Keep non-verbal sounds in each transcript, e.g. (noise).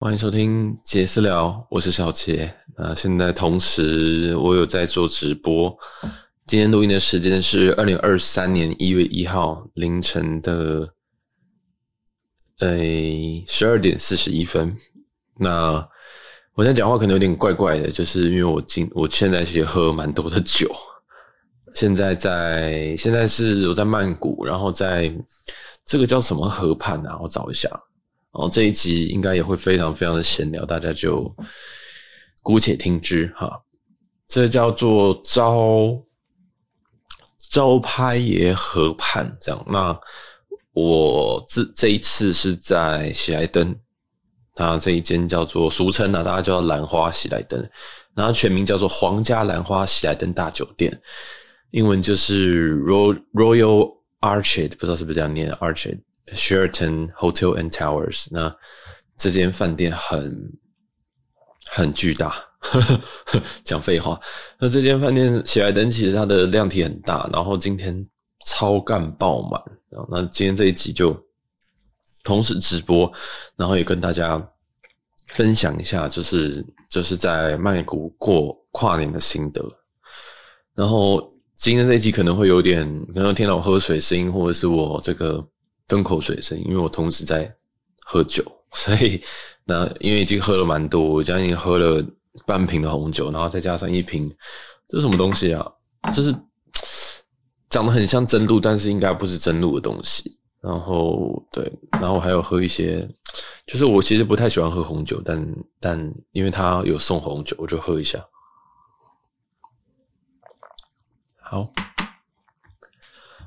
欢迎收听杰私聊，我是小杰。那现在同时我有在做直播。今天录音的时间是二零二三年一月一号凌晨的，呃，十二点四十一分。那我现在讲话可能有点怪怪的，就是因为我今我现在其实喝蛮多的酒。现在在现在是我在曼谷，然后在这个叫什么河畔啊？我找一下。然后这一集应该也会非常非常的闲聊，大家就姑且听之哈。这叫做招。招拍爷河畔这样，那我这这一次是在喜来登，它这一间叫做俗称啊，大家叫兰花喜来登，然后全名叫做皇家兰花喜来登大酒店，英文就是 Royal Royal Arcade，不知道是不是这样念，Arcade Sheraton Hotel and Towers。那这间饭店很很巨大。呵呵呵，讲废话。那这间饭店喜来登其实它的量体很大，然后今天超干爆满。那今天这一集就同时直播，然后也跟大家分享一下，就是就是在曼谷过跨年的心得。然后今天这一集可能会有点，可能听到我喝水声音，或者是我这个吞口水声音，因为我同时在喝酒，所以那因为已经喝了蛮多，我将近喝了。半瓶的红酒，然后再加上一瓶，这是什么东西啊？这是长得很像真露，但是应该不是真露的东西。然后对，然后还有喝一些，就是我其实不太喜欢喝红酒，但但因为他有送红酒，我就喝一下。好，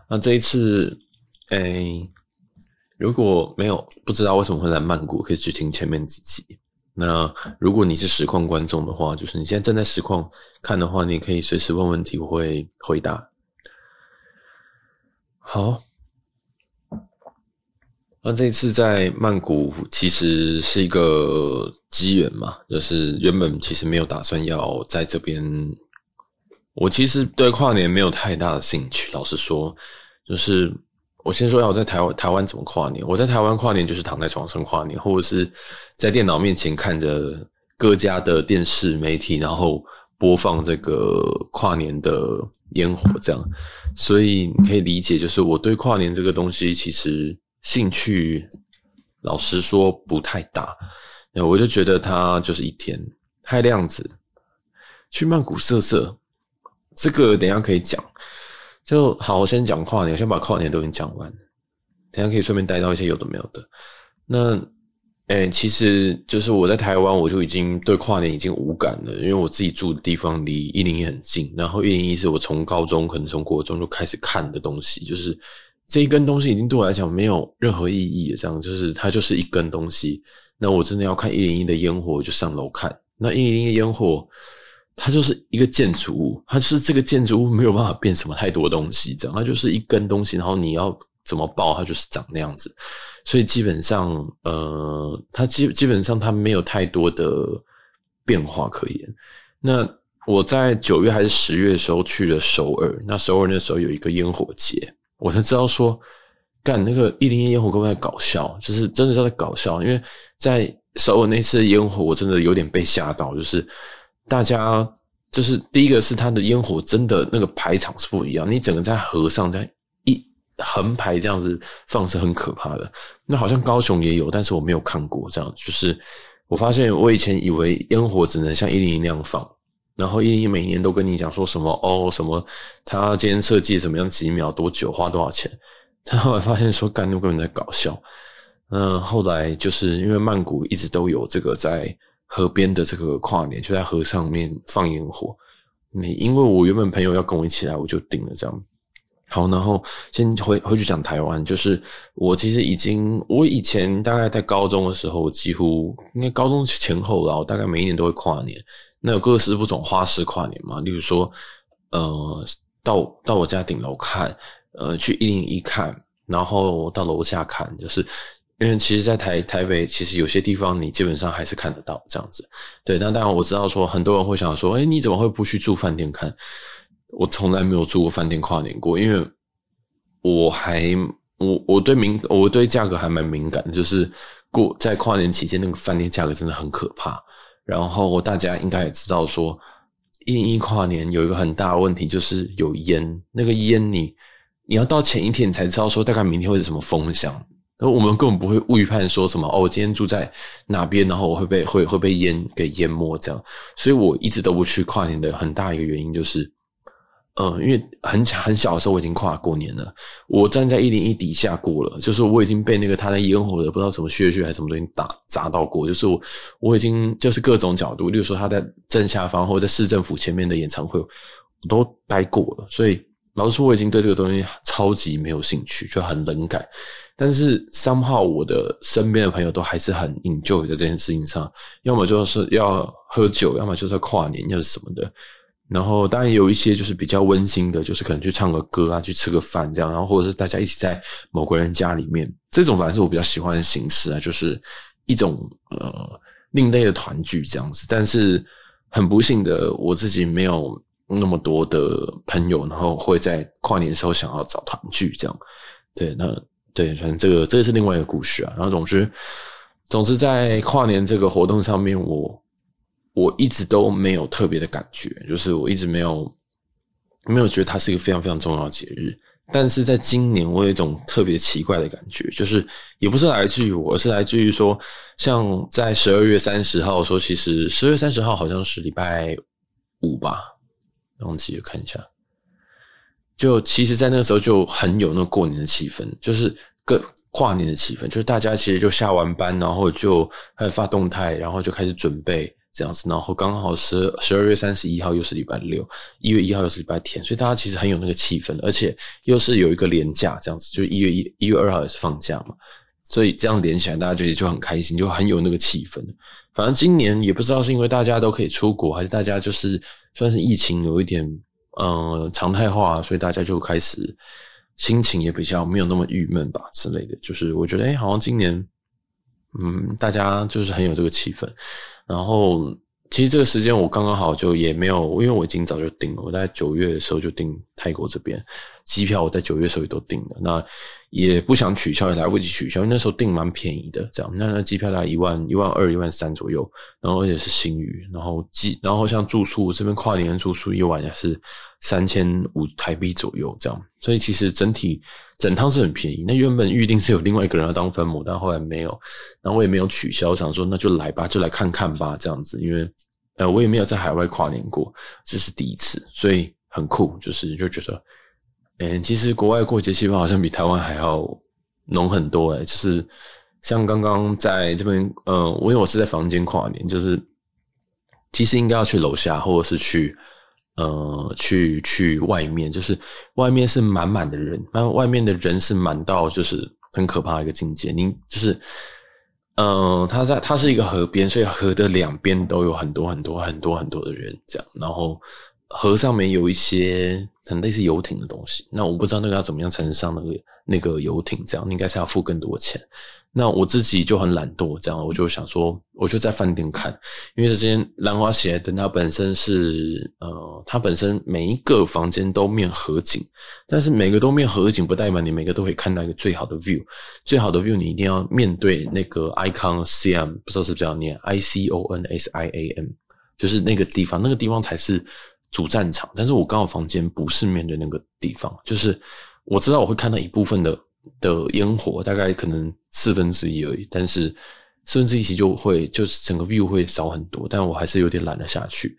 那这一次，哎，如果没有不知道为什么会来曼谷，可以去听前面几集。那如果你是实况观众的话，就是你现在正在实况看的话，你可以随时问问题，我会回答。好，那这次在曼谷其实是一个机缘嘛，就是原本其实没有打算要在这边，我其实对跨年没有太大的兴趣，老实说，就是。我先说一下我在台湾，台湾怎么跨年？我在台湾跨年就是躺在床上跨年，或者是在电脑面前看着各家的电视媒体，然后播放这个跨年的烟火，这样。所以你可以理解，就是我对跨年这个东西其实兴趣，老实说不太大。我就觉得它就是一天，太亮子，去曼谷色色，这个等一下可以讲。就好，我先讲跨年，先把跨年都已经讲完，等下可以顺便带到一些有的没有的。那，诶、其实就是我在台湾，我就已经对跨年已经无感了，因为我自己住的地方离一零一很近，然后一零一是我从高中可能从国中就开始看的东西，就是这一根东西已经对我来讲没有任何意义了，这样就是它就是一根东西。那我真的要看一零一的烟火，就上楼看。那一零一的烟火。它就是一个建筑物，它就是这个建筑物没有办法变什么太多东西，这样它就是一根东西，然后你要怎么爆，它就是长那样子。所以基本上，呃，它基基本上它没有太多的变化可言。那我在九月还是十月的时候去了首尔，那首尔那时候有一个烟火节，我才知道说，干那个一零一烟火根本在搞笑，就是真的是在搞笑。因为在首尔那次烟火，我真的有点被吓到，就是。大家就是第一个是它的烟火真的那个排场是不一样，你整个在河上在一横排这样子放是很可怕的。那好像高雄也有，但是我没有看过这样。就是我发现我以前以为烟火只能像一零一那样放，然后一零一每年都跟你讲说什么哦什么，他今天设计怎么样几秒多久花多少钱，但后来发现说干那根本在搞笑。嗯，后来就是因为曼谷一直都有这个在。河边的这个跨年就在河上面放烟火，你因为我原本朋友要跟我一起来，我就订了这样。好，然后先回回去讲台湾，就是我其实已经，我以前大概在高中的时候，几乎应该高中前后，然后大概每一年都会跨年。那有各式不同花式跨年嘛，例如说，呃，到到我家顶楼看，呃，去一零一看，然后到楼下看，就是。因为其实，在台台北，其实有些地方你基本上还是看得到这样子。对，那当然我知道说，很多人会想说，诶，你怎么会不去住饭店看？我从来没有住过饭店跨年过，因为我还我我对敏我对价格还蛮敏感的，就是过在跨年期间那个饭店价格真的很可怕。然后大家应该也知道说，一一跨年有一个很大的问题，就是有烟。那个烟你你要到前一天你才知道说大概明天会是什么风向。而我们根本不会预判说什么哦，我今天住在哪边，然后我会被会会被烟给淹没这样。所以我一直都不去跨年的很大一个原因就是。嗯，因为很很小的时候我已经跨过年了，我站在一零一底下过了，就是我已经被那个他的烟火的不知道什么血血还是什么东西打砸到过，就是我我已经就是各种角度，例如说他在正下方或者在市政府前面的演唱会，我都待过了，所以老实说我已经对这个东西超级没有兴趣，就很冷感。但是 somehow 我的身边的朋友都还是很 enjoy 在这件事情上，要么就是要喝酒，要么就是要跨年，要是什么的。然后当然也有一些就是比较温馨的，就是可能去唱个歌啊，去吃个饭这样，然后或者是大家一起在某个人家里面，这种反而是我比较喜欢的形式啊，就是一种呃另类的团聚这样子。但是很不幸的，我自己没有那么多的朋友，然后会在跨年的时候想要找团聚这样。对，那对，反正这个这个是另外一个故事啊。然后总之，总之在跨年这个活动上面，我。我一直都没有特别的感觉，就是我一直没有没有觉得它是一个非常非常重要的节日。但是在今年，我有一种特别奇怪的感觉，就是也不是来自于我，而是来自于说，像在十二月三十号说，其实十二月三十号好像是礼拜五吧，忘记了看一下。就其实，在那个时候就很有那个过年的气氛，就是个跨年的气氛，就是大家其实就下完班，然后就开始发动态，然后就开始准备。这样子，然后刚好十十二月三十一号又是礼拜六，一月一号又是礼拜天，所以大家其实很有那个气氛，而且又是有一个连假，这样子，就一月一一月二号也是放假嘛，所以这样连起来，大家觉得就很开心，就很有那个气氛。反正今年也不知道是因为大家都可以出国，还是大家就是算是疫情有一点嗯、常态化，所以大家就开始心情也比较没有那么郁闷吧之类的。就是我觉得，哎，好像今年嗯，大家就是很有这个气氛。然后，其实这个时间我刚刚好就也没有，因为我已经早就订了，我在九月的时候就订泰国这边机票，我在九月的时候也都订了，那也不想取消，也来不及取消，因为那时候订蛮便宜的，这样，那那机票大概一万一万二、一万三左右，然后而且是新宇，然后机，然后像住宿这边跨年住宿一晚也是三千五台币左右，这样，所以其实整体。整趟是很便宜，那原本预定是有另外一个人要当分母，但后来没有，然后我也没有取消，想说那就来吧，就来看看吧，这样子，因为呃我也没有在海外跨年过，这是第一次，所以很酷，就是就觉得，其实国外过节气氛好像比台湾还要浓很多诶，就是像刚刚在这边，呃，因为我是在房间跨年，就是其实应该要去楼下或者是去。呃，去去外面，就是外面是满满的人，那外面的人是满到就是很可怕一个境界。您就是，呃，它在它是一个河边，所以河的两边都有很多很多很多很多的人，这样，然后河上面有一些很类似游艇的东西。那我不知道那个要怎么样才能上那个那个游艇，这样应该是要付更多钱。那我自己就很懒惰，这样我就想说，我就在饭店看，因为这间兰花鞋，等它本身是呃，它本身每一个房间都面河景，但是每个都面河景不代表你每个都可以看到一个最好的 view，最好的 view 你一定要面对那个 icon cm 不知道是不是这样念 i c o n s i a m，就是那个地方，那个地方才是主战场。但是我刚好房间不是面对那个地方，就是我知道我会看到一部分的。的烟火大概可能四分之一而已，但是四分之一其就会就是整个 view 会少很多，但我还是有点懒得下去，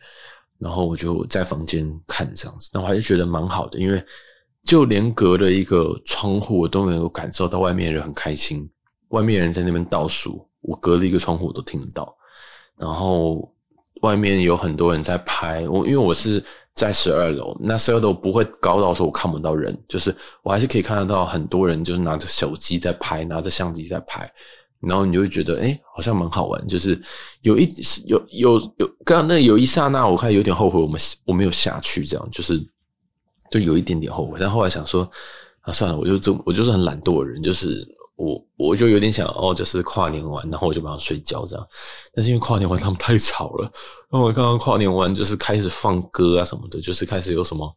然后我就在房间看这样子，那我还是觉得蛮好的，因为就连隔了一个窗户，我都能够感受到外面人很开心，外面人在那边倒数，我隔了一个窗户我都听得到，然后外面有很多人在拍我，因为我是。在十二楼，那十二楼不会高到说我看不到人，就是我还是可以看得到很多人，就是拿着手机在拍，拿着相机在拍，然后你就会觉得，哎、好像蛮好玩。就是有一有有有，刚刚那有一刹那，我看有点后悔，我们我没有下去，这样就是就有一点点后悔。但后来想说，啊，算了，我就这我就是很懒惰的人，就是。我我就有点想哦，就是跨年完，然后我就马上睡觉这样。但是因为跨年完他们太吵了，然后我刚刚跨年完就是开始放歌啊什么的，就是开始有什么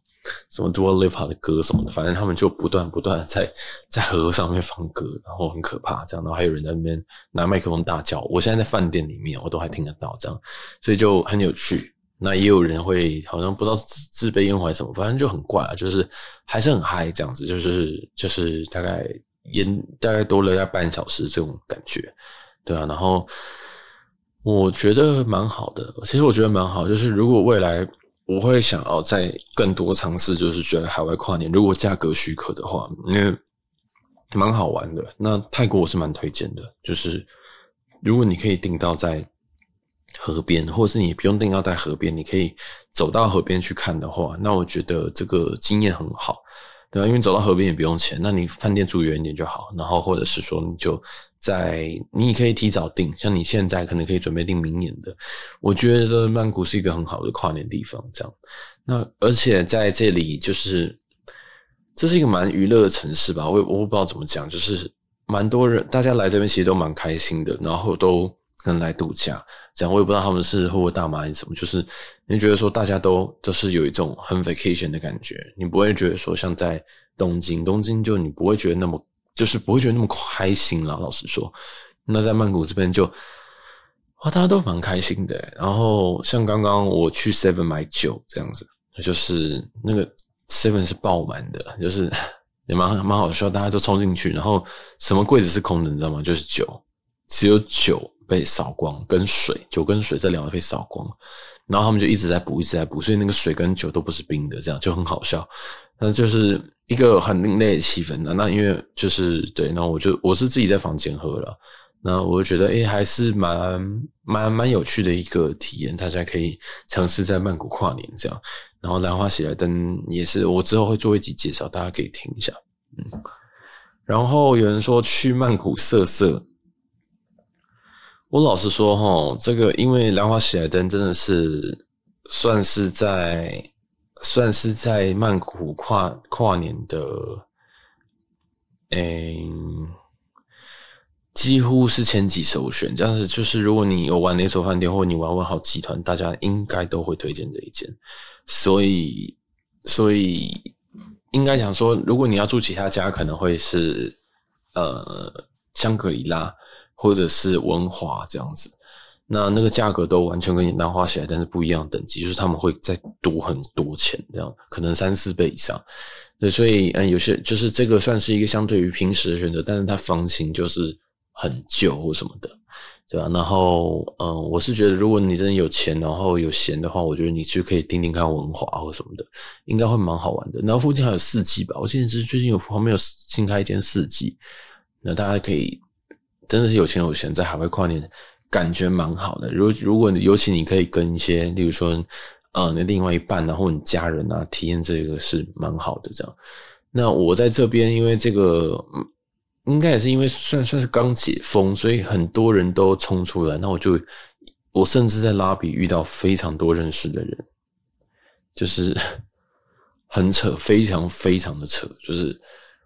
什么 Dua Lipa 的歌什么的，反正他们就不断不断在在河上面放歌，然后很可怕，这样，然后还有人在那边拿麦克风大叫。我现在在饭店里面，我都还听得到这样，所以就很有趣。那也有人会好像不知道自自备烟还是什么，反正就很怪啊，就是还是很嗨这样子，就是就是大概延大概多了大概半小时这种感觉，对啊，然后我觉得蛮好的，其实我觉得蛮好，就是如果未来。我会想要再更多尝试，就是觉得海外跨年，如果价格许可的话，因为蛮好玩的。那泰国我是蛮推荐的，就是如果你可以订到在河边，或者是你不用订到在河边，你可以走到河边去看的话，那我觉得这个经验很好，对吧？因为走到河边也不用钱，那你饭店住远一点就好，然后或者是说你就。在你也可以提早订，像你现在可能可以准备订明年的。我觉得曼谷是一个很好的跨年地方，这样。那而且在这里就是，这是一个蛮娱乐的城市吧？我我不知道怎么讲，就是蛮多人，大家来这边其实都蛮开心的，然后都能来度假。这样我也不知道他们是会不会大麻还是什么，就是你觉得说大家都都是有一种很 vacation 的感觉，你不会觉得说像在东京，东京就你不会觉得那么。就是不会觉得那么开心啦，老实说。那在曼谷这边就，哇，大家都蛮开心的。然后像刚刚我去 Seven 买酒这样子，就是那个 Seven 是爆满的，就是 (laughs) 也蛮蛮好笑，大家都冲进去，然后什么柜子是空的，你知道吗？就是酒，只有酒被扫光，跟水，酒跟水这两个被扫光。然后他们就一直在补，一直在补，所以那个水跟酒都不是冰的，这样就很好笑。那就是一个很另类的气氛的。那因为就是对，然后我就我是自己在房间喝了，那我就觉得诶、欸、还是蛮蛮蛮有趣的一个体验，大家可以尝试在曼谷跨年这样。然后兰花喜来登也是，我之后会做一集介绍，大家可以听一下。嗯，然后有人说去曼谷色色。我老实说齁，这个因为兰花喜来登真的是算是在算是在曼谷跨跨年的，嗯，几乎是前几首选。这样子就是，如果你有玩连锁饭店，或你玩万豪集团，大家应该都会推荐这一间。所以，所以应该讲说，如果你要住其他家，可能会是呃香格里拉。或者是文华这样子，那那个价格都完全跟兰花起来但是不一样等级，就是他们会再多很多钱，这样可能三四倍以上。对，所以嗯，有些就是这个算是一个相对于平时的选择，但是它房型就是很旧或什么的，对吧？然后嗯，我是觉得如果你真的有钱，然后有闲的话，我觉得你去可以听听看文华或什么的，应该会蛮好玩的。然后附近还有四季吧，我记得是最近有旁边有新开一间四季，那大家可以。真的是有钱有闲，在海外跨年感觉蛮好的。如如果尤其你可以跟一些，例如说，呃，你另外一半啊，或你家人啊，体验这个是蛮好的。这样，那我在这边，因为这个，应该也是因为算算是刚解封，所以很多人都冲出来。那我就，我甚至在拉比遇到非常多认识的人，就是 (laughs) 很扯，非常非常的扯。就是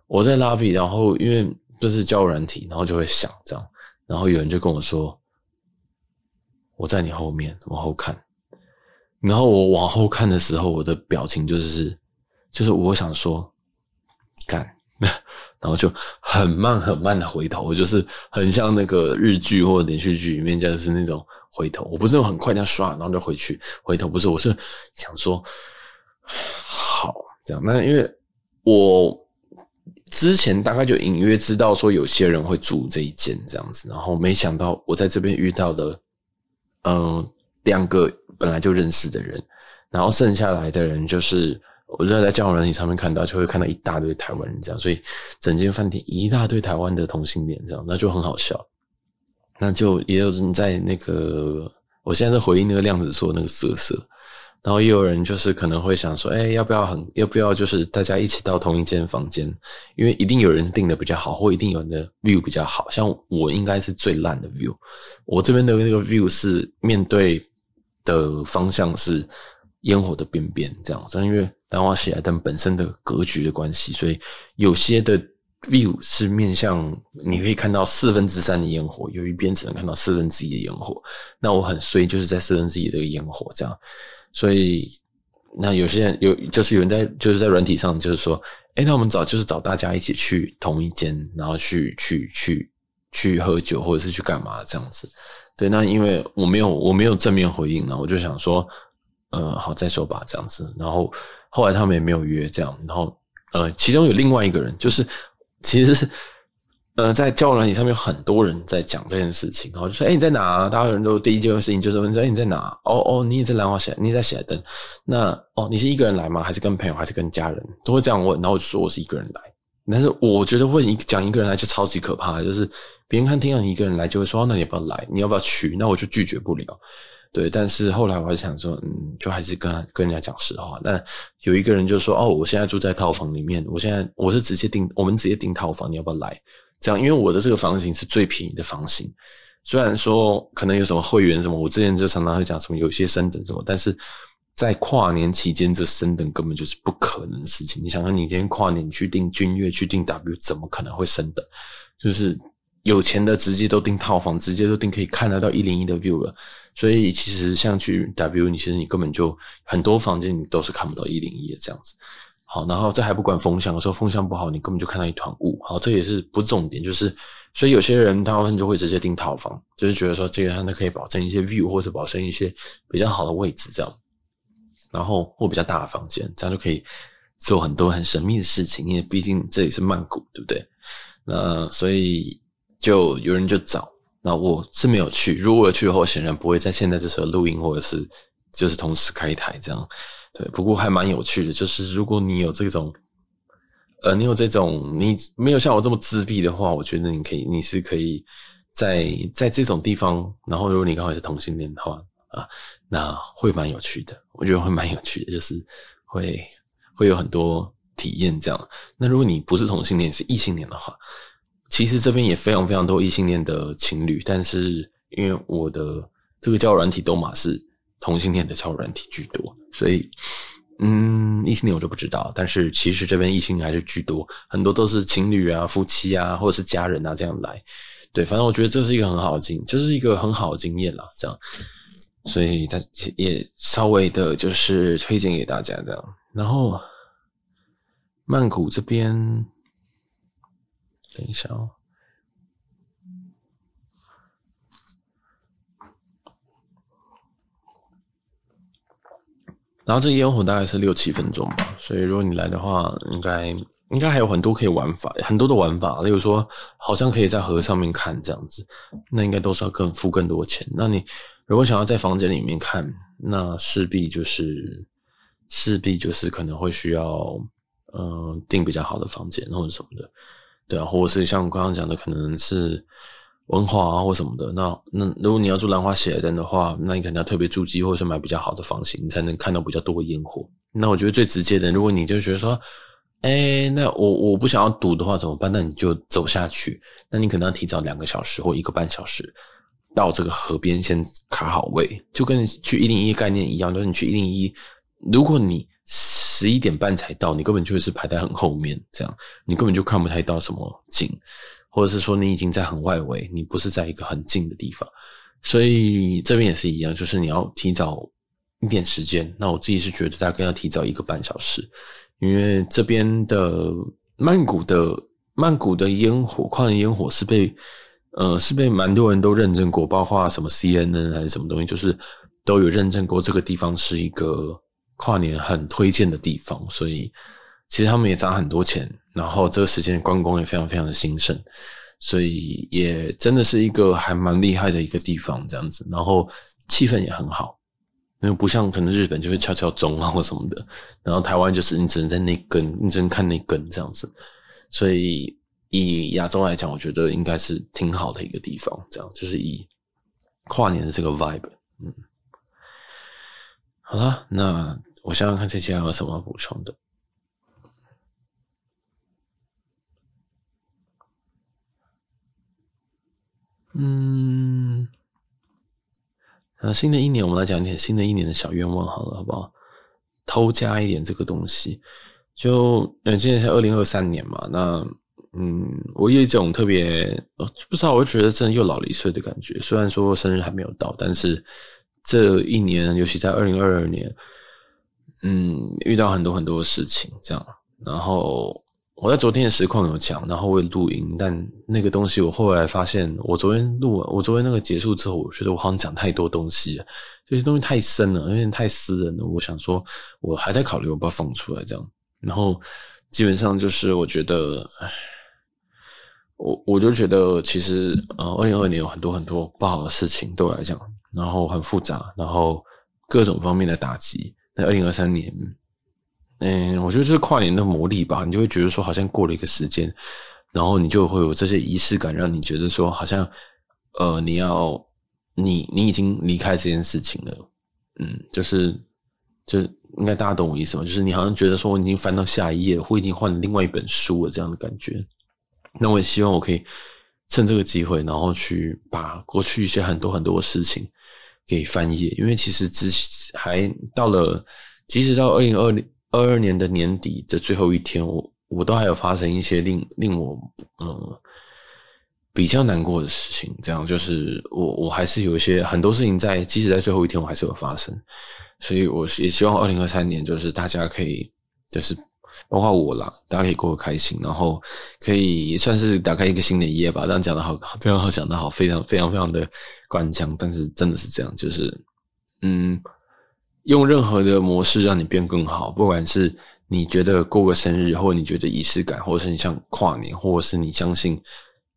我在拉比，然后因为。就是交友软体，然后就会想这样，然后有人就跟我说：“我在你后面往后看。”然后我往后看的时候，我的表情就是，就是我想说干，(laughs) 然后就很慢很慢的回头，就是很像那个日剧或者连续剧里面就是那种回头。我不是那种很快这样刷，然后就回去回头，不是，我是想说 (sighs) 好这样。那因为我。之前大概就隐约知道说有些人会住这一间这样子，然后没想到我在这边遇到的，嗯，两个本来就认识的人，然后剩下来的人就是我就在交友软体上面看到，就会看到一大堆台湾人这样，所以整间饭店一大堆台湾的同性恋这样，那就很好笑。那就也有人在那个，我现在在回应那个量子说那个色色。然后也有人就是可能会想说，哎，要不要很要不要就是大家一起到同一间房间？因为一定有人订的比较好，或一定有人的 view 比较好。像我应该是最烂的 view，我这边的那个 view 是面对的方向是烟火的边边这样。但因为兰花喜来登本身的格局的关系，所以有些的 view 是面向你可以看到四分之三的烟火，有一边只能看到四分之一的烟火。那我很衰，就是在四分之一的烟火这样。所以那有些人有就是有人在就是在软体上就是说，哎、那我们找就是找大家一起去同一间，然后去去去去喝酒或者是去干嘛这样子。对，那因为我没有我没有正面回应呢，我就想说，呃，好再说吧这样子。然后后来他们也没有约这样，然后呃，其中有另外一个人就是其实是。呃，在交友软体上面有很多人在讲这件事情，然后就说：“哎、你在哪、啊？”大家有人都第一件事情就是问：“哎、欸，你在哪？”哦哦，你也在兰花写，你也在喜来登。那哦，你是一个人来吗？还是跟朋友？还是跟家人？都会这样问。然后我就说我是一个人来。但是我觉得问一讲一个人来就超级可怕，就是别人看听到你一个人来，就会说：“那你要不要来？你要不要去？”那我就拒绝不了。对，但是后来我还是想说，嗯，就还是跟跟人家讲实话。那有一个人就说：“哦，我现在住在套房里面，我现在我是直接订，我们直接订套房，你要不要来？”这样，因为我的这个房型是最便宜的房型，虽然说可能有什么会员什么，我之前就常常会讲什么有些升等什么，但是在跨年期间，这升等根本就是不可能的事情。你想想，你今天跨年去订君悦，去订 W，怎么可能会升等？就是有钱的直接都订套房，直接都订可以看得到一零一的 view 了。所以其实像去 W，你其实你根本就很多房间你都是看不到一零一的这样子。好，然后这还不管风向，有时候风向不好，你根本就看到一团雾。好，这也是不重点，就是所以有些人他们就会直接订套房，就是觉得说这个他可以保证一些 view 或者保证一些比较好的位置这样，然后或比较大的房间，这样就可以做很多很神秘的事情。因为毕竟这里是曼谷，对不对？那所以就有人就找，那我是没有去。如果我去的话，显然不会在现在这时候录音，或者是就是同时开台这样。对，不过还蛮有趣的，就是如果你有这种，呃，你有这种，你没有像我这么自闭的话，我觉得你可以，你是可以在在这种地方，然后如果你刚好也是同性恋的话啊，那会蛮有趣的，我觉得会蛮有趣的，就是会会有很多体验这样。那如果你不是同性恋，是异性恋的话，其实这边也非常非常多异性恋的情侣，但是因为我的这个交友软体都马是。同性恋的交友软体居多，所以，嗯，异性恋我就不知道。但是其实这边异性恋还是居多，很多都是情侣啊、夫妻啊，或者是家人啊这样来。对，反正我觉得这是一个很好的经，就是一个很好的经验啦。这样，所以他也稍微的就是推荐给大家这样。然后，曼谷这边，等一下哦。然后这烟火大概是六七分钟吧，所以如果你来的话，应该应该还有很多可以玩法，很多的玩法，例如说好像可以在河上面看这样子，那应该都是要更付更多钱。那你如果想要在房间里面看，那势必就是势必就是可能会需要嗯订比较好的房间或者什么的，对啊，或者是像我刚刚讲的，可能是。文化啊，或什么的，那那如果你要住兰花喜来登的话，那你可能要特别住机，或者是买比较好的房型，你才能看到比较多的烟火。那我觉得最直接的，如果你就觉得说，哎、那我我不想要堵的话怎么办？那你就走下去，那你可能要提早两个小时或一个半小时到这个河边先卡好位，就跟去一零一概念一样，就是你去一零一，如果你十一点半才到，你根本就是排在很后面，这样你根本就看不太到什么景。或者是说你已经在很外围，你不是在一个很近的地方，所以这边也是一样，就是你要提早一点时间。那我自己是觉得大概要提早一个半小时，因为这边的曼谷的曼谷的烟火，跨年烟火是被呃是被蛮多人都认证过，包括什么 CNN 还是什么东西，就是都有认证过这个地方是一个跨年很推荐的地方，所以其实他们也砸很多钱。然后这个时间观光也非常非常的兴盛，所以也真的是一个还蛮厉害的一个地方这样子。然后气氛也很好，因为不像可能日本就会敲敲钟啊或什么的，然后台湾就是你只能在那根，你只能看那根这样子。所以以亚洲来讲，我觉得应该是挺好的一个地方，这样就是以跨年的这个 vibe，嗯。好了，那我想想看这期还有什么要补充的。嗯，啊，新的一年我们来讲一点新的一年的小愿望好了，好不好？偷加一点这个东西，就嗯，今年是二零二三年嘛，那嗯，我有一种特别，不知道，我觉得真的又老了一岁的感觉。虽然说生日还没有到，但是这一年，尤其在二零二二年，嗯，遇到很多很多的事情，这样。然后我在昨天的实况有讲，然后我也录音，但那个东西我后来发现，我昨天录完，我昨天那个结束之后，我觉得我好像讲太多东西了，这些东西太深了，有点太私人了。我想说，我还在考虑我要不要放出来这样。然后基本上就是我觉得，唉，我我就觉得其实呃，二零二二年有很多很多不好的事情对我来讲，然后很复杂，然后各种方面的打击。那二零二三年。嗯，我觉得是跨年的魔力吧，你就会觉得说，好像过了一个时间，然后你就会有这些仪式感，让你觉得说，好像，呃，你要，你你已经离开这件事情了，嗯，就是，就是应该大家懂我意思吗？就是你好像觉得说，我已经翻到下一页，或已经换了另外一本书了这样的感觉。那我也希望我可以趁这个机会，然后去把过去一些很多很多的事情给翻页，因为其实之还到了，即使到二零二零。二二年的年底的最后一天，我我都还有发生一些令令我呃比较难过的事情。这样就是我我还是有一些很多事情在，即使在最后一天，我还是有发生。所以我也希望二零二三年就是大家可以就是包括我啦，大家可以过得开心，然后可以算是打开一个新的一页吧。这样讲的好，这样好讲的好，非常非常非常的官腔，但是真的是这样，就是嗯。用任何的模式让你变更好，不管是你觉得过个生日，或者你觉得仪式感，或者是你像跨年，或者是你相信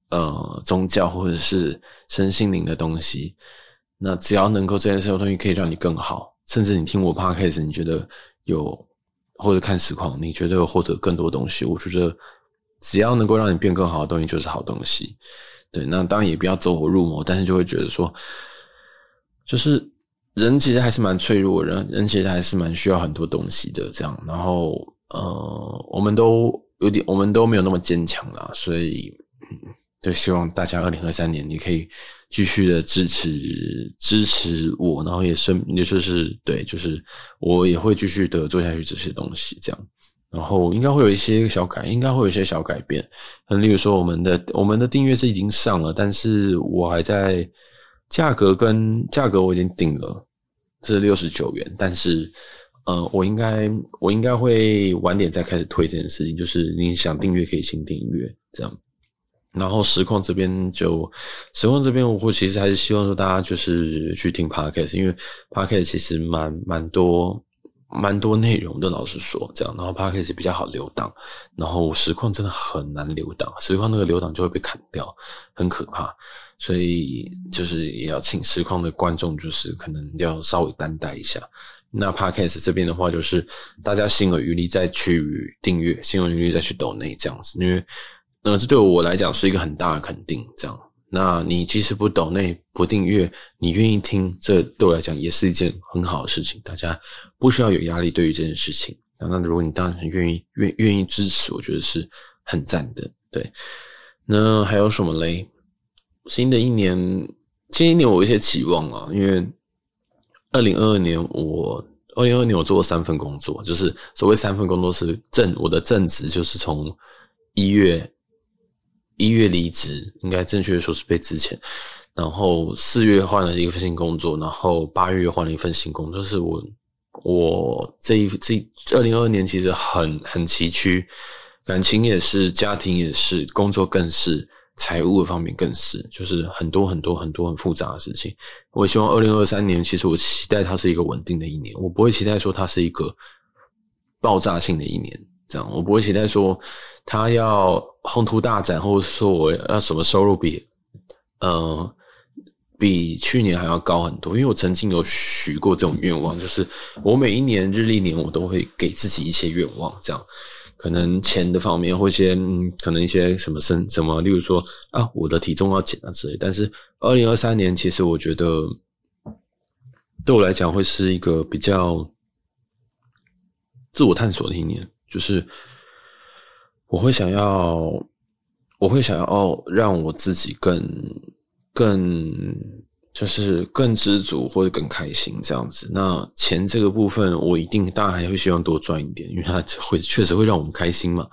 呃宗教或者是身心灵的东西，那只要能够这件事的东西可以让你更好，甚至你听我 podcast，你觉得有或者看实况，你觉得有获得更多东西，我觉得只要能够让你变更好的东西就是好东西。对，那当然也不要走火入魔，但是就会觉得说，就是。人其实还是蛮脆弱，人人其实还是蛮需要很多东西的，这样。然后，呃，我们都有点，我们都没有那么坚强啦，所以，对，希望大家二零二三年你可以继续的支持支持我，然后也是，也就是对，就是我也会继续的做下去这些东西，这样。然后应该会有一些小改，应该会有一些小改变。嗯，例如说，我们的我们的订阅是已经上了，但是我还在。价格跟价格我已经定了，是六十九元，但是，呃，我应该我应该会晚点再开始推这件事情，就是你想订阅可以先订阅这样，然后实况这边就实况这边，我会其实还是希望说大家就是去听 Podcast，因为 Podcast 其实蛮蛮多。蛮多内容的，老实说，这样，然后 Podcast 比较好留档，然后实况真的很难留档，实况那个留档就会被砍掉，很可怕，所以就是也要请实况的观众，就是可能要稍微担待一下。那 Podcast 这边的话，就是大家心有余力再去订阅，心有余力再去抖内这样子，因为呃，这对我来讲是一个很大的肯定，这样。那你即使不懂，那不订阅，你愿意听，这对我来讲也是一件很好的事情。大家不需要有压力对于这件事情。那那如果你当然愿意愿愿意支持，我觉得是很赞的。对，那还有什么嘞？新的一年，新一年我有一些期望啊，因为二零二二年我二零二二年我做了三份工作，就是所谓三份工作是正我的正职，就是从一月。一月离职，应该正确的说是被辞遣，然后四月换了一份新工作，然后八月换了一份新工作。就是我，我这一这二零二二年其实很很崎岖，感情也是，家庭也是，工作更是，财务的方面更是，就是很多很多很多很复杂的事情。我希望二零二三年，其实我期待它是一个稳定的一年，我不会期待说它是一个爆炸性的一年。这样，我不会期待说他要宏图大展，或者说我要什么收入比，呃，比去年还要高很多。因为我曾经有许过这种愿望，就是我每一年日历年我都会给自己一些愿望，这样可能钱的方面，或一些，可能一些什么身什么，例如说啊，我的体重要减啊之类。但是二零二三年，其实我觉得对我来讲会是一个比较自我探索的一年。就是我会想要，我会想要让我自己更更就是更知足或者更开心这样子。那钱这个部分，我一定当然还会希望多赚一点，因为它会确实会让我们开心嘛。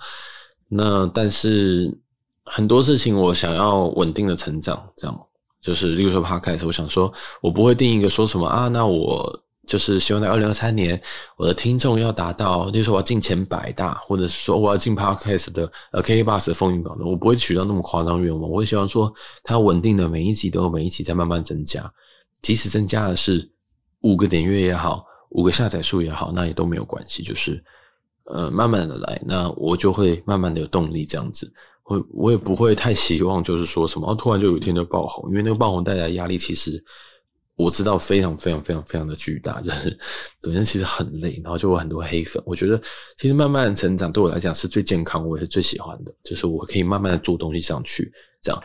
那但是很多事情我想要稳定的成长，这样就是例如说 Podcast，我想说我不会定一个说什么啊，那我。就是希望在二零二三年，我的听众要达到，例如说我要进前百大，或者是说我要进 Podcast 的呃 K K bus 的风云榜的，我不会取到那么夸张愿望，我会希望说它稳定的每一集都有每一集在慢慢增加，即使增加的是五个点阅也好，五个下载数也好，那也都没有关系，就是呃慢慢的来，那我就会慢慢的有动力这样子。我我也不会太希望，就是说什么哦，突然就有一天就爆红，因为那个爆红带来的压力，其实我知道非常非常非常非常的巨大，就是对人其实很累，然后就有很多黑粉。我觉得其实慢慢成长对我来讲是最健康，我也是最喜欢的，就是我可以慢慢的做东西上去这样。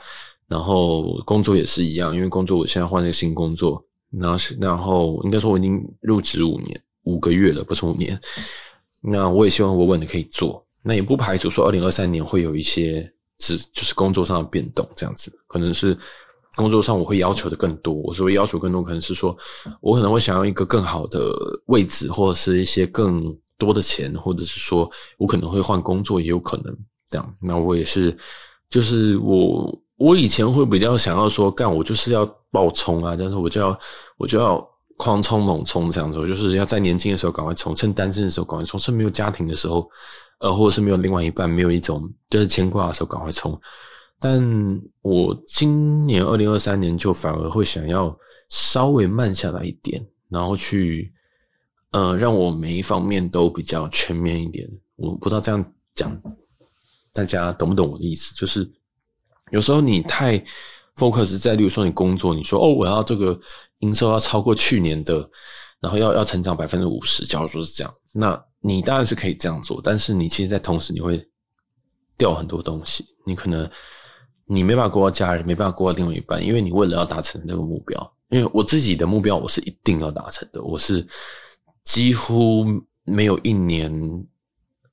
然后工作也是一样，因为工作我现在换了一个新工作，然后然后应该说我已经入职五年五个月了，不是五年。那我也希望稳稳的可以做，那也不排除说二零二三年会有一些。只就是工作上的变动这样子，可能是工作上我会要求的更多。我所谓要求更多，可能是说我可能会想要一个更好的位置，或者是一些更多的钱，或者是说我可能会换工作，也有可能这样。那我也是，就是我我以前会比较想要说，干我就是要爆冲啊，但是我就要我就要狂冲猛冲这样子，就是要在年轻的时候赶快冲，趁单身的时候赶快冲，趁没有家庭的时候。呃，或者是没有另外一半，没有一种就是牵挂的时候，赶快冲。但我今年二零二三年就反而会想要稍微慢下来一点，然后去呃，让我每一方面都比较全面一点。我不知道这样讲大家懂不懂我的意思？就是有时候你太 focus 在，例如说你工作，你说哦，我要这个营收要超过去年的，然后要要成长百分之五十，假如说是这样，那。你当然是可以这样做，但是你其实，在同时你会掉很多东西。你可能你没办法顾到家人，没办法顾到另外一半，因为你为了要达成这个目标。因为我自己的目标，我是一定要达成的。我是几乎没有一年，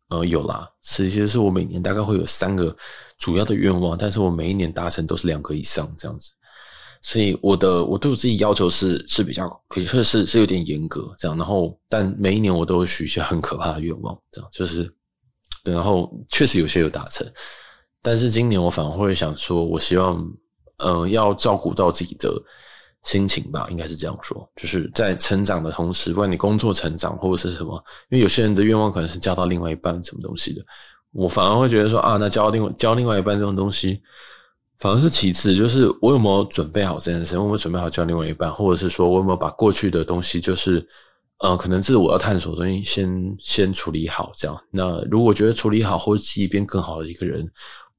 呃，有啦，实际是我每年大概会有三个主要的愿望，但是我每一年达成都是两个以上这样子。所以我的我对我自己要求是是比较，可以说是是有点严格这样，然后但每一年我都会许一些很可怕的愿望，这样就是，然后确实有些有达成，但是今年我反而会想说，我希望，嗯、要照顾到自己的心情吧，应该是这样说，就是在成长的同时，不管你工作成长或者是什么，因为有些人的愿望可能是交到另外一半什么东西的，我反而会觉得说啊，那交另外交另外一半这种东西。反而是其次，就是我有没有准备好这件事？我有没有准备好交另外一半，或者是说我有没有把过去的东西，就是呃，可能自我要探索的东西先，先处理好。这样，那如果觉得处理好，或者自己变更好的一个人，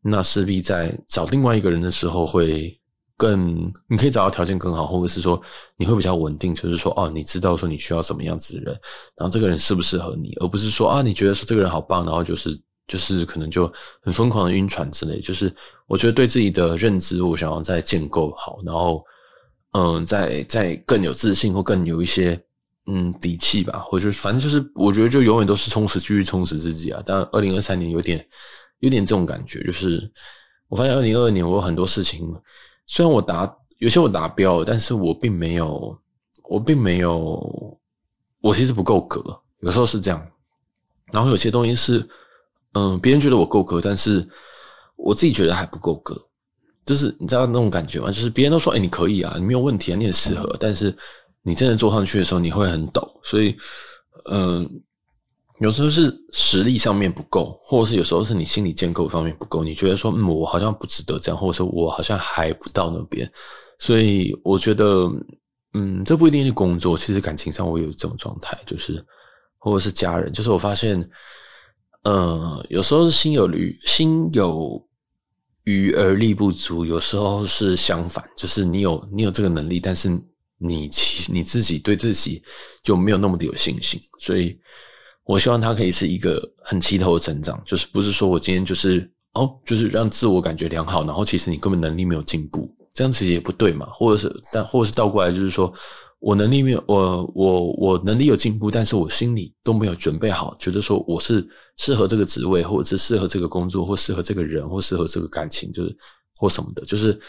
那势必在找另外一个人的时候会更，你可以找到条件更好，或者是说你会比较稳定，就是说哦，你知道说你需要什么样子的人，然后这个人适不适合你，而不是说啊，你觉得说这个人好棒，然后就是。就是可能就很疯狂的晕船之类，就是我觉得对自己的认知，我想要再建构好，然后嗯，再再更有自信或更有一些嗯底气吧。我觉得反正就是我觉得就永远都是充实，继续充实自己啊。但二零二三年有点有点这种感觉，就是我发现二零二二年我有很多事情，虽然我达有些我达标，但是我并没有我并没有我其实不够格，有时候是这样，然后有些东西是。嗯，别人觉得我够格，但是我自己觉得还不够格，就是你知道那种感觉吗？就是别人都说，哎、你可以啊，你没有问题啊，你很适合，但是你真的做上去的时候，你会很抖。所以，嗯，有时候是实力上面不够，或者是有时候是你心理建构方面不够，你觉得说，嗯，我好像不值得这样，或者说我好像还不到那边。所以，我觉得，嗯，这不一定是工作，其实感情上我有这种状态，就是或者是家人，就是我发现。呃，有时候是心有余，心有余而力不足；有时候是相反，就是你有你有这个能力，但是你其你自己对自己就没有那么的有信心。所以，我希望他可以是一个很齐头的成长，就是不是说我今天就是哦，就是让自我感觉良好，然后其实你根本能力没有进步，这样其实也不对嘛。或者是但或者是倒过来，就是说。我能力没有，我我我能力有进步，但是我心里都没有准备好，觉得说我是适合这个职位，或者是适合这个工作，或适合这个人，或适合这个感情，就是或什么的，就是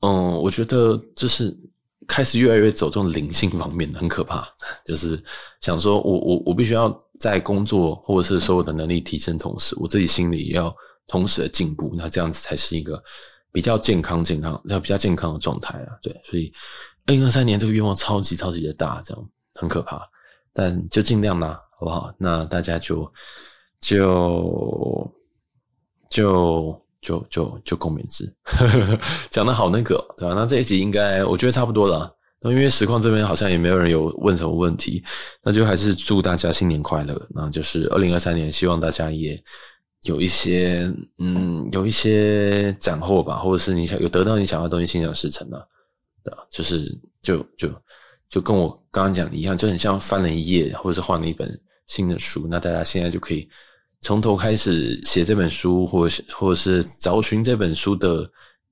嗯，我觉得就是开始越来越走这种灵性方面的，很可怕。(laughs) 就是想说我我我必须要在工作或者是所有的能力提升同时，我自己心里也要同时的进步，那这样子才是一个比较健康、健康、要比较健康的状态啊。对，所以。二零二三年这个愿望超级超级的大，这样很可怕。但就尽量啦，好不好？那大家就就就就就就就共勉之，(laughs) 讲得好那个，对吧？那这一集应该我觉得差不多了。那因为实况这边好像也没有人有问什么问题，那就还是祝大家新年快乐。那就是二零二三年，希望大家也有一些嗯，有一些斩获吧，或者是你想有得到你想要的东西，心想事成啊，对吧？就是就就就跟我刚刚讲的一样，就很像翻了一页，或者是换了一本新的书。那大家现在就可以从头开始写这本书，或或者是找寻这本书的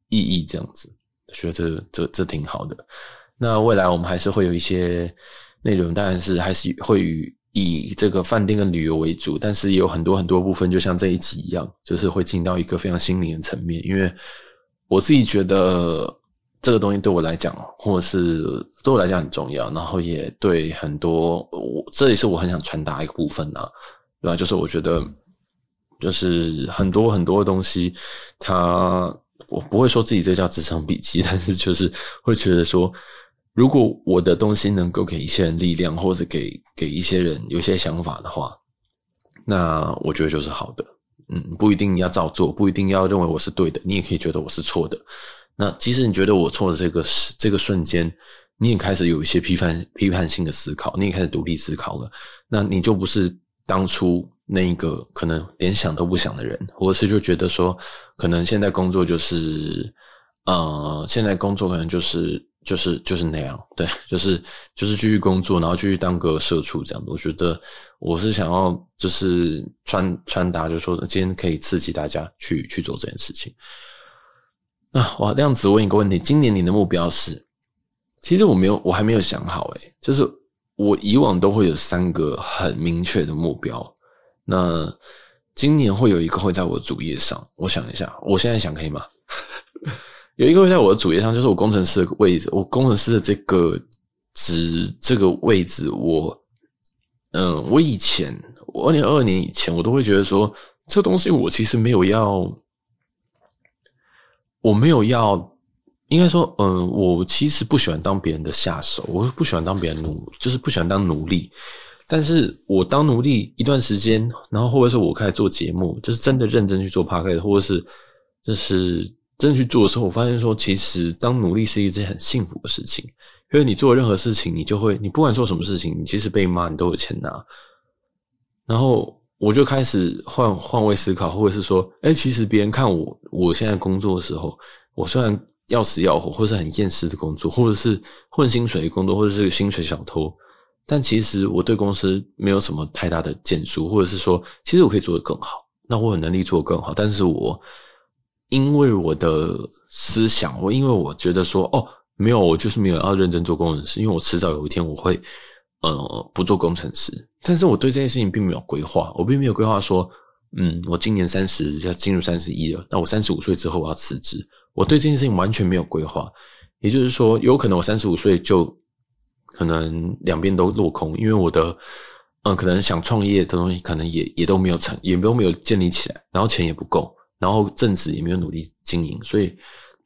意义，这样子，觉得这这这挺好的。那未来我们还是会有一些内容，当然是还是会以以这个饭店跟旅游为主，但是有很多很多部分，就像这一集一样，就是会进到一个非常心灵的层面。因为我自己觉得这个东西对我来讲，或者是对我来讲很重要，然后也对很多我这也是我很想传达一个部分啊，对吧？就是我觉得就是很多很多的东西，它我不会说自己这叫职场笔记，(laughs) 但是就是会觉得说。如果我的东西能够给一些人力量，或者给给一些人有些想法的话，那我觉得就是好的。嗯，不一定要照做，不一定要认为我是对的，你也可以觉得我是错的。那即使你觉得我错的这个时这个瞬间，你也开始有一些批判批判性的思考，你也开始独立思考了，那你就不是当初那一个可能连想都不想的人，或者是就觉得说，可能现在工作就是，呃，现在工作可能就是。就是就是那样，对，(laughs) 就是就是继续工作，然后继续当个社畜这样。我觉得我是想要就是传传达，就是说今天可以刺激大家去去做这件事情。那啊，哇，量子，问一个问题：今年你的目标是？其实我没有，我还没有想好。诶，就是我以往都会有三个很明确的目标。那今年会有一个会在我主页上。我想一下，我现在想可以吗？(laughs) 有一个会在我的主页上，就是我工程师的位置。我工程师的这个职这个位置，我嗯，我以前我二零二二年以前，我都会觉得说，这东西我其实没有要，我没有要，应该说，嗯，我其实不喜欢当别人的下手，我不喜欢当别人奴，就是不喜欢当奴隶。但是我当奴隶一段时间，然后或者是我开始做节目，就是真的认真去做 p o c a s t 或者是就是。真的去做的时候，我发现说，其实当奴隶是一件很幸福的事情，因为你做任何事情，你就会，你不管做什么事情，你即使被骂，你都有钱拿。然后我就开始换换位思考，或者是说，哎，其实别人看我，我现在工作的时候，我虽然要死要活，或是很厌世的工作，或者是混薪水的工作，或者是薪水小偷，但其实我对公司没有什么太大的建树，或者是说，其实我可以做得更好，那我有能力做得更好，但是我。因为我的思想，我因为我觉得说，哦，没有，我就是没有要认真做工程师，因为我迟早有一天我会，呃，不做工程师。但是我对这件事情并没有规划，我并没有规划说，嗯，我今年三十要进入三十一了，那我三十五岁之后我要辞职。我对这件事情完全没有规划，也就是说，有可能我三十五岁就可能两边都落空，因为我的，嗯、呃，可能想创业的东西可能也也都没有成，也都没有建立起来，然后钱也不够。然后正职也没有努力经营，所以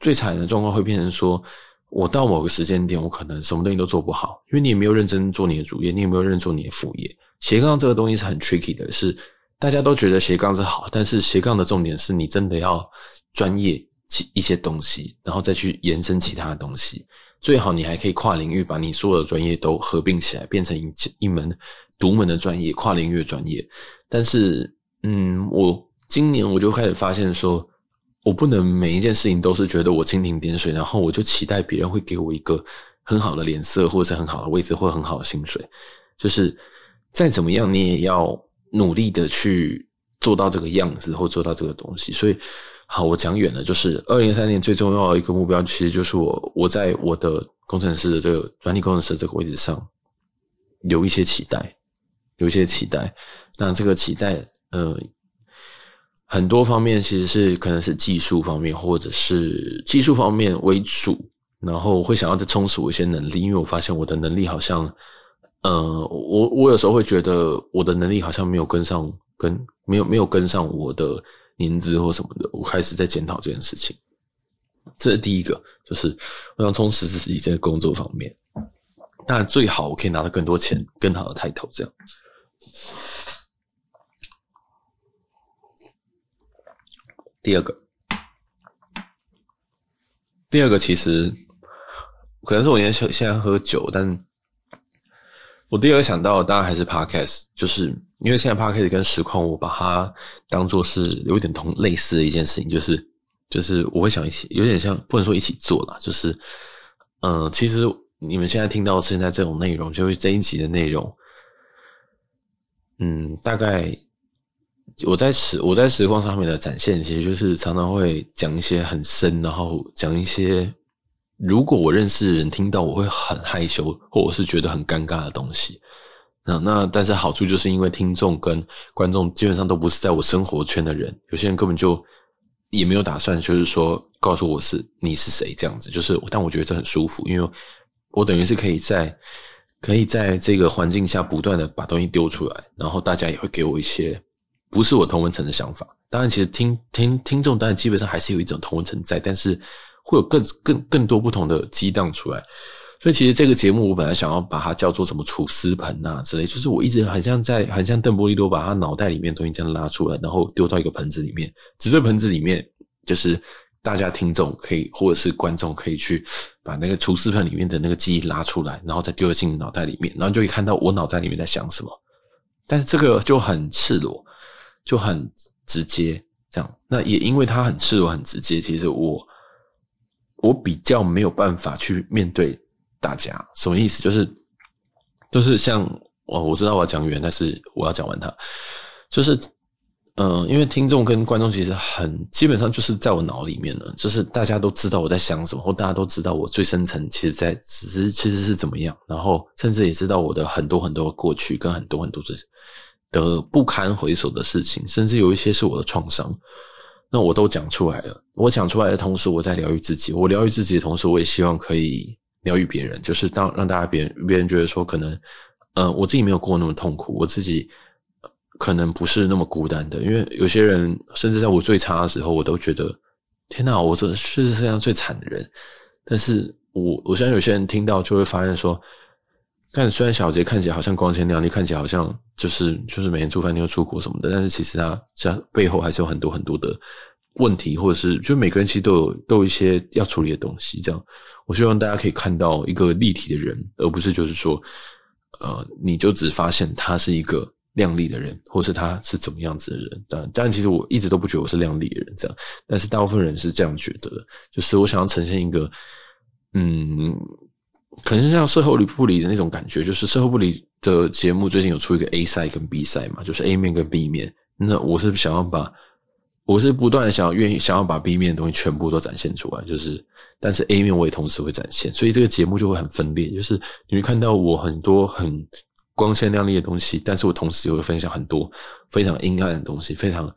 最惨的状况会变成说，我到某个时间点，我可能什么东西都做不好，因为你也没有认真做你的主业，你也没有认真做你的副业。斜杠这个东西是很 tricky 的，是大家都觉得斜杠是好，但是斜杠的重点是你真的要专业一些东西，然后再去延伸其他的东西。最好你还可以跨领域，把你所有的专业都合并起来，变成一一门独门的专业，跨领域的专业。但是，嗯，我。今年我就开始发现说，我不能每一件事情都是觉得我蜻蜓点水，然后我就期待别人会给我一个很好的脸色，或者是很好的位置，或者很好的薪水。就是再怎么样，你也要努力的去做到这个样子，或做到这个东西。所以，好，我讲远了，就是二零二三年最重要的一个目标，其实就是我我在我的工程师的这个软体工程师的这个位置上有一些期待，有一些期待。那这个期待，呃。很多方面其实是可能是技术方面，或者是技术方面为主，然后会想要再充实我一些能力，因为我发现我的能力好像，呃，我我有时候会觉得我的能力好像没有跟上，跟没有没有跟上我的年资或什么的，我开始在检讨这件事情。这是第一个，就是我想充实自己在工作方面。当然最好我可以拿到更多钱，更好的抬头这样。第二个，第二个其实可能是我现在现在喝酒，但我第二个想到的当然还是 Podcast，就是因为现在 Podcast 跟实况，我把它当做是有点同类似的一件事情，就是就是我会想一起，有点像不能说一起做啦，就是嗯、其实你们现在听到现在这种内容，就是这一集的内容，嗯，大概。我在实我在实况上面的展现，其实就是常常会讲一些很深，然后讲一些如果我认识的人听到我会很害羞，或者是觉得很尴尬的东西。那那但是好处就是因为听众跟观众基本上都不是在我生活圈的人，有些人根本就也没有打算就是说告诉我是你是谁这样子，就是但我觉得这很舒服，因为我等于是可以在可以在这个环境下不断的把东西丢出来，然后大家也会给我一些。不是我同文层的想法，当然，其实听听听众当然基本上还是有一种同文层在，但是会有更更更多不同的激荡出来。所以，其实这个节目我本来想要把它叫做什么储思盆啊之类，就是我一直很像在很像邓布利多把他脑袋里面东西这样拉出来，然后丢到一个盆子里面，只是盆子里面就是大家听众可以或者是观众可以去把那个厨师盆里面的那个记忆拉出来，然后再丢进脑袋里面，然后就可以看到我脑袋里面在想什么。但是这个就很赤裸。就很直接，这样。那也因为他很赤裸、很直接，其实我我比较没有办法去面对大家。什么意思？就是就是像我我知道我要讲远，但是我要讲完它。就是嗯、呃，因为听众跟观众其实很基本上就是在我脑里面了，就是大家都知道我在想什么，或大家都知道我最深层其实在只是其实是怎么样，然后甚至也知道我的很多很多过去跟很多很多的。的不堪回首的事情，甚至有一些是我的创伤，那我都讲出来了。我讲出来的同时，我在疗愈自己。我疗愈自己的同时，我也希望可以疗愈别人，就是当让大家别人别人觉得说，可能，呃，我自己没有过那么痛苦，我自己可能不是那么孤单的。因为有些人，甚至在我最差的时候，我都觉得，天哪，我这是世界上最惨的人。但是我我相信有些人听到就会发现说。但虽然小杰看起来好像光鲜亮丽，看起来好像就是就是每天住饭店又出国什么的，但是其实他这背后还是有很多很多的问题，或者是就每个人其实都有都有一些要处理的东西。这样，我希望大家可以看到一个立体的人，而不是就是说，呃，你就只发现他是一个靓丽的人，或是他是怎么样子的人。但但其实我一直都不觉得我是靓丽的人，这样。但是大部分人是这样觉得的，就是我想要呈现一个，嗯。可能是像售后不理的那种感觉，就是社后不理的节目最近有出一个 A 赛跟 B 赛嘛，就是 A 面跟 B 面。那我是想要把，我是不断的想愿意想要把 B 面的东西全部都展现出来，就是，但是 A 面我也同时会展现，所以这个节目就会很分裂，就是你会看到我很多很光鲜亮丽的东西，但是我同时也会分享很多非常阴暗的东西，非常。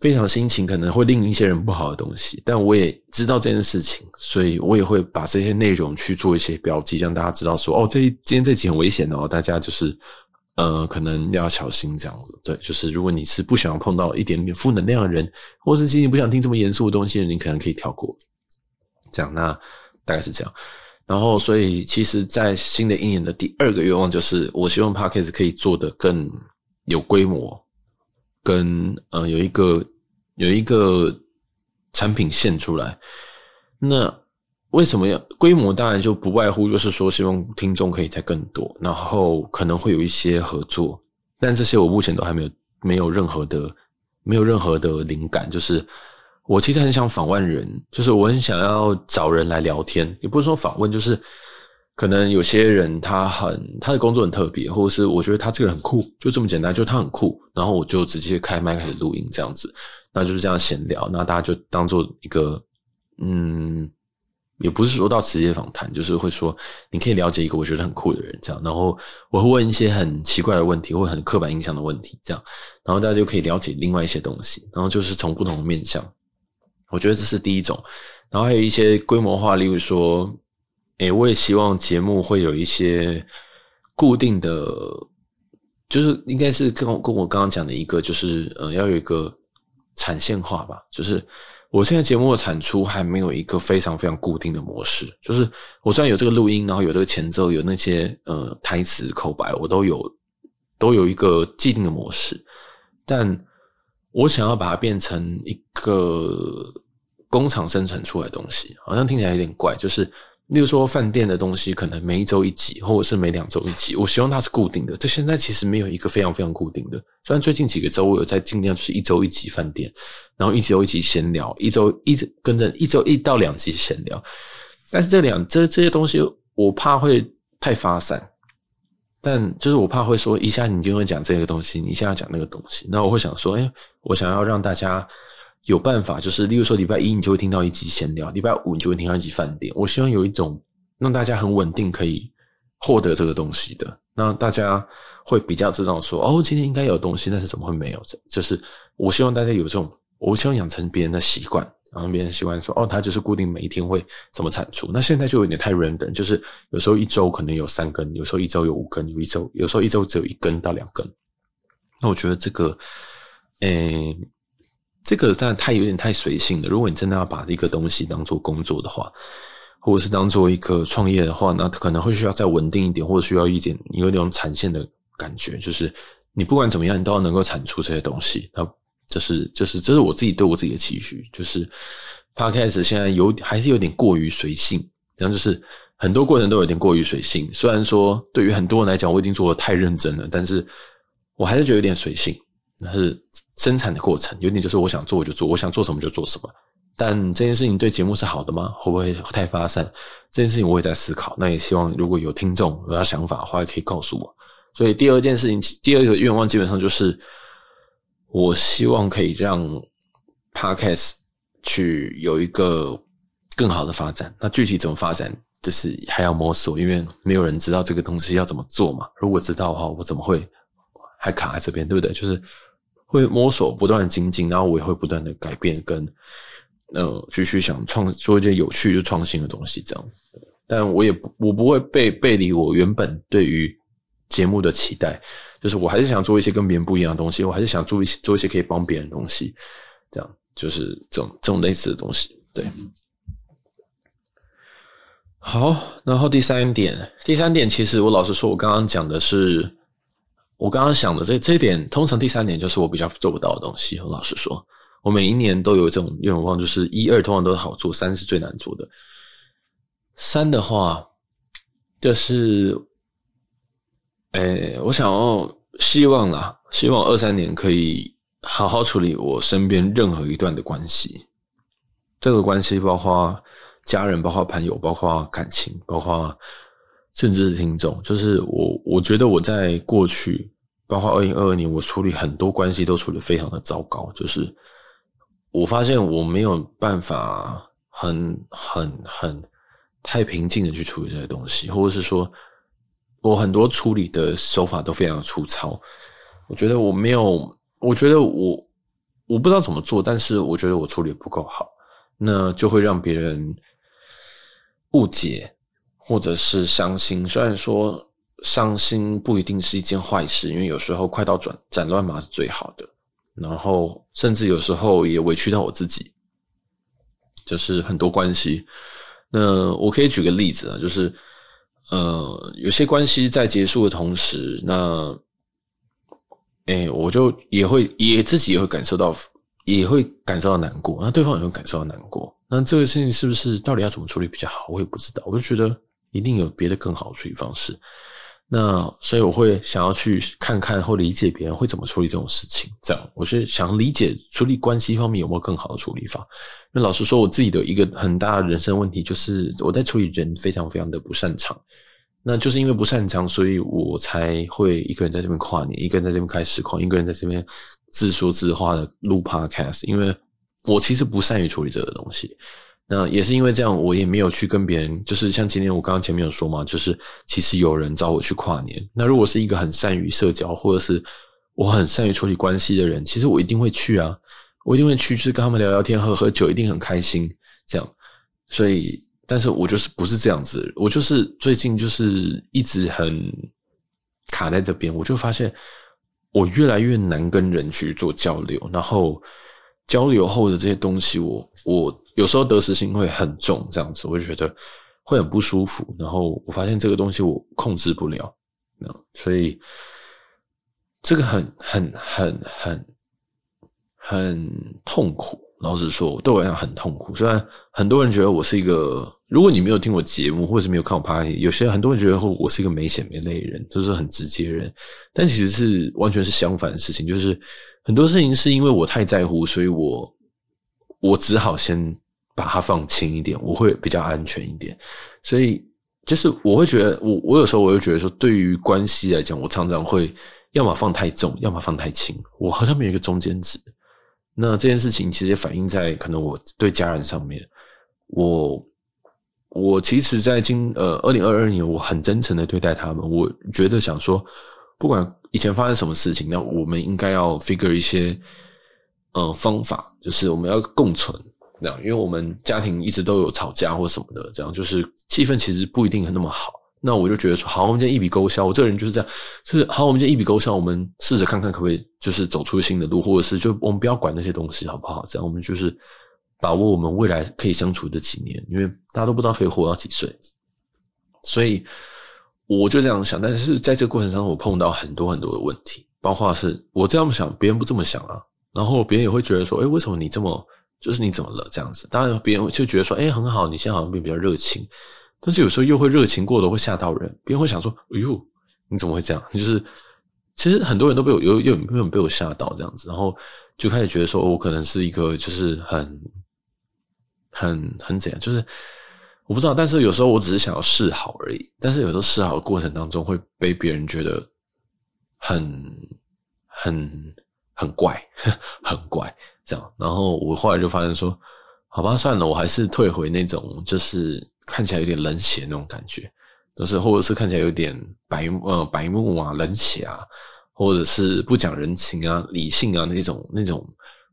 非常心情可能会令一些人不好的东西，但我也知道这件事情，所以我也会把这些内容去做一些标记，让大家知道说，哦，这今天这集很危险哦，大家就是呃，可能要小心这样子。对，就是如果你是不想要碰到一点点负能量的人，或者是你不想听这么严肃的东西，你可能可以跳过。这样，那大概是这样。然后，所以其实，在新的一年的第二个愿望就是，我希望 Podcast 可以做得更有规模，跟呃有一个。有一个产品线出来，那为什么要规模？当然就不外乎就是说，希望听众可以再更多，然后可能会有一些合作，但这些我目前都还没有没有任何的没有任何的灵感。就是我其实很想访问人，就是我很想要找人来聊天，也不是说访问，就是。可能有些人他很他的工作很特别，或者是我觉得他这个人很酷，就这么简单，就他很酷，然后我就直接开麦开始录音这样子，那就是这样闲聊，那大家就当做一个嗯，也不是说到直接访谈，就是会说你可以了解一个我觉得很酷的人这样，然后我会问一些很奇怪的问题或很刻板印象的问题这样，然后大家就可以了解另外一些东西，然后就是从不同的面向，我觉得这是第一种，然后还有一些规模化，例如说。诶，我也希望节目会有一些固定的，就是应该是跟跟我刚刚讲的一个，就是呃，要有一个产线化吧。就是我现在节目的产出还没有一个非常非常固定的模式，就是我虽然有这个录音，然后有这个前奏，有那些呃台词口白，我都有都有一个既定的模式，但我想要把它变成一个工厂生产出来的东西，好像听起来有点怪，就是。例如说，饭店的东西可能每一周一集，或者是每两周一集。我希望它是固定的。这现在其实没有一个非常非常固定的。虽然最近几个周我有在尽量就是一周一集饭店，然后一周一集闲聊，一周一直跟着一周一到两集闲聊。但是这两这这些东西，我怕会太发散。但就是我怕会说一下你就会讲这个东西，你一下要讲那个东西。那我会想说，哎，我想要让大家。有办法，就是例如说，礼拜一你就会听到一集闲聊，礼拜五你就会听到一集饭店。我希望有一种让大家很稳定可以获得这个东西的，那大家会比较知道说，哦，今天应该有东西，但是怎么会没有？就是我希望大家有这种，我希望养成别人的习惯，然后别人习惯说，哦，他就是固定每一天会怎么产出。那现在就有点太 random，就是有时候一周可能有三根，有时候一周有五根，有一周有时候一周只有一根到两根。那我觉得这个，诶、这个当然太有点太随性了。如果你真的要把这个东西当做工作的话，或者是当做一个创业的话，那可能会需要再稳定一点，或者需要一点有那种产线的感觉，就是你不管怎么样，你都要能够产出这些东西。那这是就是这是我自己对我自己的期许，就是 Podcast 现在有还是有点过于随性，这样就是很多过程都有点过于随性。虽然说对于很多人来讲，我已经做得太认真了，但是我还是觉得有点随性。那是生产的过程，有点就是我想做我就做，我想做什么就做什么。但这件事情对节目是好的吗？会不会太发散？这件事情我也在思考。那也希望如果有听众有他想法的话，也可以告诉我。所以第二件事情，第二个愿望基本上就是，我希望可以让 Podcast 去有一个更好的发展。那具体怎么发展，就是还要摸索，因为没有人知道这个东西要怎么做嘛。如果知道的话，我怎么会还卡在这边，对不对？就是。会摸索，不断的精进，然后我也会不断的改变，跟呃继续想创做一些有趣又创新的东西，这样。但我也不我不会背背离我原本对于节目的期待，就是我还是想做一些跟别人不一样的东西，我还是想做一些做一些可以帮别人的东西，这样就是这种这种类似的东西。对，好，然后第三点，第三点其实我老实说，我刚刚讲的是。我刚刚想的这这一点，通常第三点就是我比较做不到的东西。我老实说，我每一年都有这种愿望，就是一二通常都是好做，三是最难做的。三的话，就是，诶，我想要希望啦，希望二三年可以好好处理我身边任何一段的关系。这个关系包括家人，包括朋友，包括感情，包括甚至是听众。就是我，我觉得我在过去。包括二零二二年，我处理很多关系都处理非常的糟糕。就是我发现我没有办法很很很太平静的去处理这些东西，或者是说我很多处理的手法都非常的粗糙。我觉得我没有，我觉得我我不知道怎么做，但是我觉得我处理不够好，那就会让别人误解或者是伤心。虽然说。伤心不一定是一件坏事，因为有时候快刀斩斩乱麻是最好的。然后甚至有时候也委屈到我自己，就是很多关系。那我可以举个例子啊，就是呃，有些关系在结束的同时，那诶，我就也会也自己也会感受到，也会感受到难过，那对方也会感受到难过。那这个事情是不是到底要怎么处理比较好？我也不知道。我就觉得一定有别的更好的处理方式。那所以我会想要去看看或理解别人会怎么处理这种事情，这样我是想理解处理关系方面有没有更好的处理法。那老实说，我自己的一个很大的人生问题就是我在处理人非常非常的不擅长。那就是因为不擅长，所以我才会一个人在这边跨年，一个人在这边开实况，一个人在这边自说自话的录 podcast。因为我其实不善于处理这个东西。那也是因为这样，我也没有去跟别人，就是像今天我刚刚前面有说嘛，就是其实有人找我去跨年。那如果是一个很善于社交，或者是我很善于处理关系的人，其实我一定会去啊，我一定会去，就是跟他们聊聊天、喝喝酒，一定很开心。这样，所以，但是我就是不是这样子，我就是最近就是一直很卡在这边，我就发现我越来越难跟人去做交流，然后。交流后的这些东西，我我有时候得失心会很重，这样子我就觉得会很不舒服。然后我发现这个东西我控制不了，所以这个很很很很很痛苦。老实说，对我来讲很痛苦。虽然很多人觉得我是一个，如果你没有听我节目，或者是没有看我 party，有些很多人觉得我是一个没血没泪的人，就是很直接人。但其实是完全是相反的事情，就是很多事情是因为我太在乎，所以我我只好先把它放轻一点，我会比较安全一点。所以就是我会觉得，我我有时候我会觉得说，对于关系来讲，我常常会要么放太重，要么放太轻，我好像没有一个中间值。那这件事情其实也反映在可能我对家人上面，我我其实，在今呃二零二二年，我很真诚的对待他们。我觉得想说，不管以前发生什么事情，那我们应该要 figure 一些呃方法，就是我们要共存这样，因为我们家庭一直都有吵架或什么的，这样就是气氛其实不一定那么好。那我就觉得说，好，我们今天一笔勾销。我这个人就是这样，是好，我们今天一笔勾销。我们试着看看可不可以，就是走出新的路，或者是就我们不要管那些东西，好不好？这样我们就是把握我们未来可以相处的几年，因为大家都不知道可以活到几岁，所以我就这样想。但是在这个过程当中，我碰到很多很多的问题，包括是我这样想，别人不这么想啊。然后别人也会觉得说，诶，为什么你这么，就是你怎么了？这样子，当然别人就觉得说，诶，很好，你现在好像变比较热情。但是有时候又会热情过头，会吓到人。别人会想说：“哎呦，你怎么会这样？”就是其实很多人都被我有有有被我吓到这样子，然后就开始觉得说，我可能是一个就是很很很怎样，就是我不知道。但是有时候我只是想要示好而已。但是有时候示好的过程当中会被别人觉得很很很怪，(laughs) 很怪这样。然后我后来就发现说：“好吧，算了，我还是退回那种就是。”看起来有点冷血那种感觉，就是或者是看起来有点白呃白目啊冷血啊，或者是不讲人情啊理性啊那种那种，